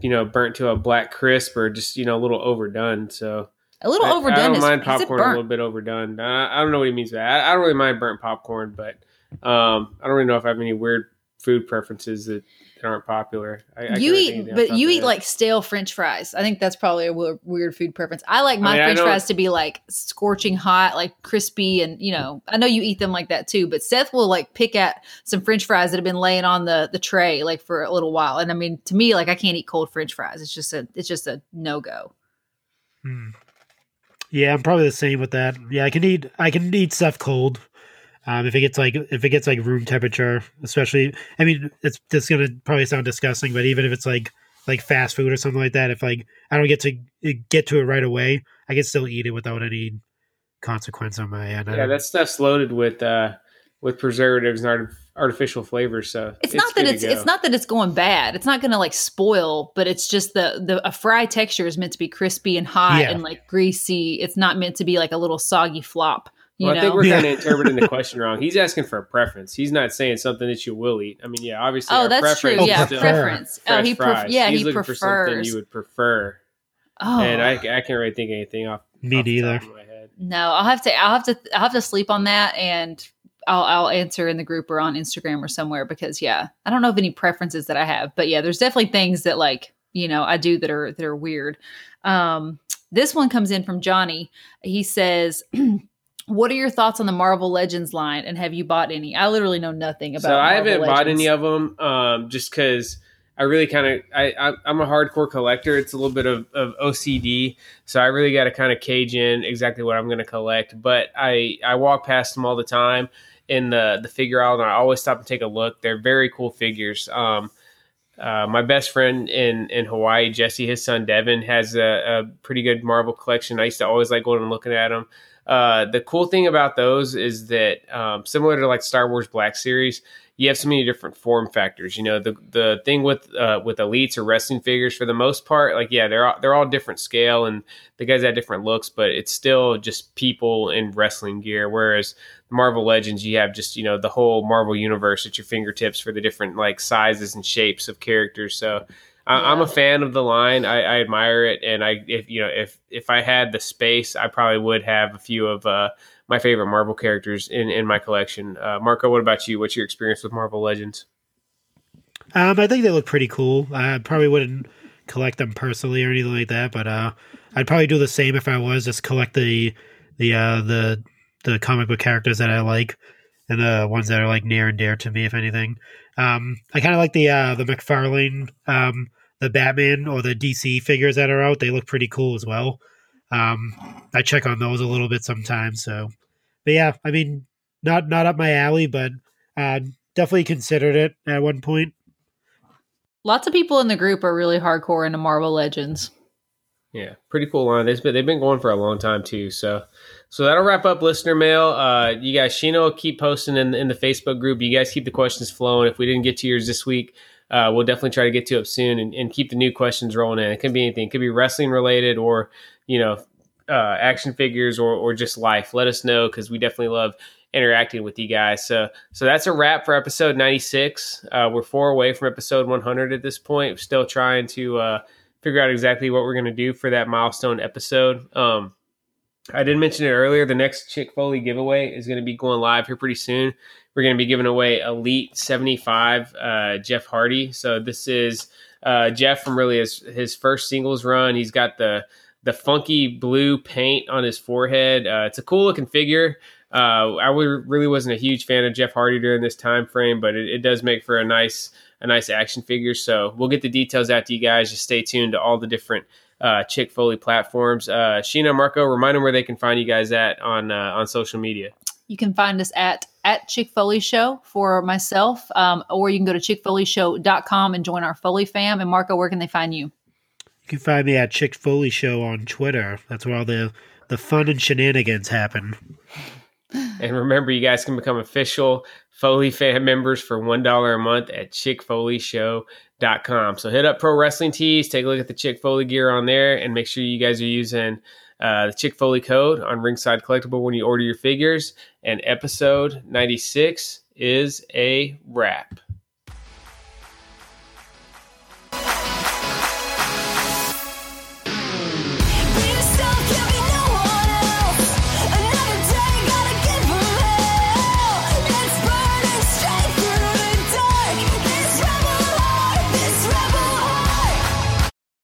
you know, burnt to a black crisp or just you know a little overdone. So A little I, overdone. I don't is, mind popcorn a little bit overdone. I, I don't know what he means by that. I, I don't really mind burnt popcorn, but um, I don't really know if I have any weird food preferences that, that aren't popular. I, I you eat, think of anything off but you eat like stale French fries. I think that's probably a w- weird food preference. I like my I mean, French fries to be like scorching hot, like crispy, and you know, I know you eat them like that too. But Seth will like pick at some French fries that have been laying on the the tray like for a little while, and I mean, to me, like I can't eat cold French fries. It's just a it's just a no go. Hmm. Yeah, I'm probably the same with that. Yeah, I can eat I can eat stuff cold. Um, if it gets like if it gets like room temperature, especially I mean it's it's gonna probably sound disgusting, but even if it's like like fast food or something like that, if like I don't get to get to it right away, I can still eat it without any consequence on my end. Yeah, that stuff's loaded with uh, with preservatives and art- artificial flavors. So It's, not that good to it's it's not that it's going bad. It's not going to like spoil, but it's just the the a fry texture is meant to be crispy and hot Yeah. and like greasy. It's not meant to be like a little soggy flop. You Well, I think we're (laughs) Yeah. kind of interpreting the question wrong. He's asking for a preference. He's not saying something that you will eat. I mean, yeah, obviously. Oh, our that's true. preference is Yeah, preference. Oh, he pref- yeah, He's he looking for something you would prefer, oh, and I, I can't really think of anything off. Me off the top neither. of my head. no, I'll have to I'll have to I'll have to sleep on that and I'll I'll answer in the group or on Instagram or somewhere because yeah, I don't know of any preferences that I have, but yeah, there's definitely things that like you know I do that are that are weird. Um, this one comes in from Johnny. He says. (clears throat) What are your thoughts on the Marvel Legends line, and have you bought any? I literally know nothing about. So I haven't bought any of them, um, just because I really kind of I, I I'm a hardcore collector. It's a little bit of, of OCD, so I really got to kind of cage in exactly what I'm going to collect. But I I walk past them all the time in the the figure aisle, and I always stop and take a look. They're very cool figures. Um, uh, my best friend in in Hawaii, Jesse, his son Devin, has a, a pretty good Marvel collection. I used to always like going and looking at them. Uh, the cool thing about those is that um, similar to like Star Wars Black Series, you have so many different form factors. You know, the the thing with uh, with elites or wrestling figures, for the most part, like yeah, they're all, they're all different scale and the guys have different looks, but it's still just people in wrestling gear. Whereas Marvel Legends, you have just you know the whole Marvel universe at your fingertips for the different like sizes and shapes of characters. So I, I'm a fan of the line. I, I admire it, and I if you know if if I had the space, I probably would have a few of uh, my favorite Marvel characters in in my collection. Uh, Marco, what about you? What's your experience with Marvel Legends? Um, I think they look pretty cool. I probably wouldn't collect them personally or anything like that, but uh, I'd probably do the same if I was just collect the the uh, the the comic book characters that I like and the ones that are like near and dear to me, if anything. Um, I kind of like the uh, the McFarlane, um, the Batman or the DC figures that are out. They look pretty cool as well. Um, I check on those a little bit sometimes. So, but yeah, I mean, not not up my alley, but uh, definitely considered it at one point. Lots of people in the group are really hardcore into Marvel Legends. Yeah, pretty cool line. They've been, they've been going for a long time too. So, so that'll wrap up listener mail. Uh, you guys, Sheena will keep posting in, in the Facebook group. You guys keep the questions flowing. If we didn't get to yours this week, uh, we'll definitely try to get to it soon and, and keep the new questions rolling in. It could be anything. It could be wrestling related or you know uh, action figures or or just life, let us know because we definitely love interacting with you guys. So so that's a wrap for episode 96. Uh, we're four away from episode 100 at this point. We're still trying to uh, figure out exactly what we're going to do for that milestone episode. Um, I did mention it earlier. The next Chick Foley giveaway is going to be going live here pretty soon. We're going to be giving away Elite 75 uh, Jeff Hardy. So this is uh, Jeff from really his, his first singles run. He's got the the funky blue paint on his forehead. Uh, it's a cool looking figure. Uh, I w- really wasn't a huge fan of Jeff Hardy during this time frame, but it, it does make for a nice a nice action figure. So we'll get the details out to you guys. Just stay tuned to all the different uh, Chick Foley platforms. Uh, Sheena Marco, remind them where they can find you guys at on uh, on social media. You can find us at at Chick Foley Show for myself, um, or you can go to chickfoleyshow.com and join our Foley fam. And Marco, where can they find you? You can find me at Chick Foley Show on Twitter. That's where all the the fun and shenanigans happen. And remember, you guys can become official Foley fan members for $1 a month at chickfoleyshow.com. So hit up Pro Wrestling Tees, take a look at the Chick Foley gear on there, and make sure you guys are using uh, the Chick Foley code on Ringside Collectible when you order your figures. And episode 96 is a wrap.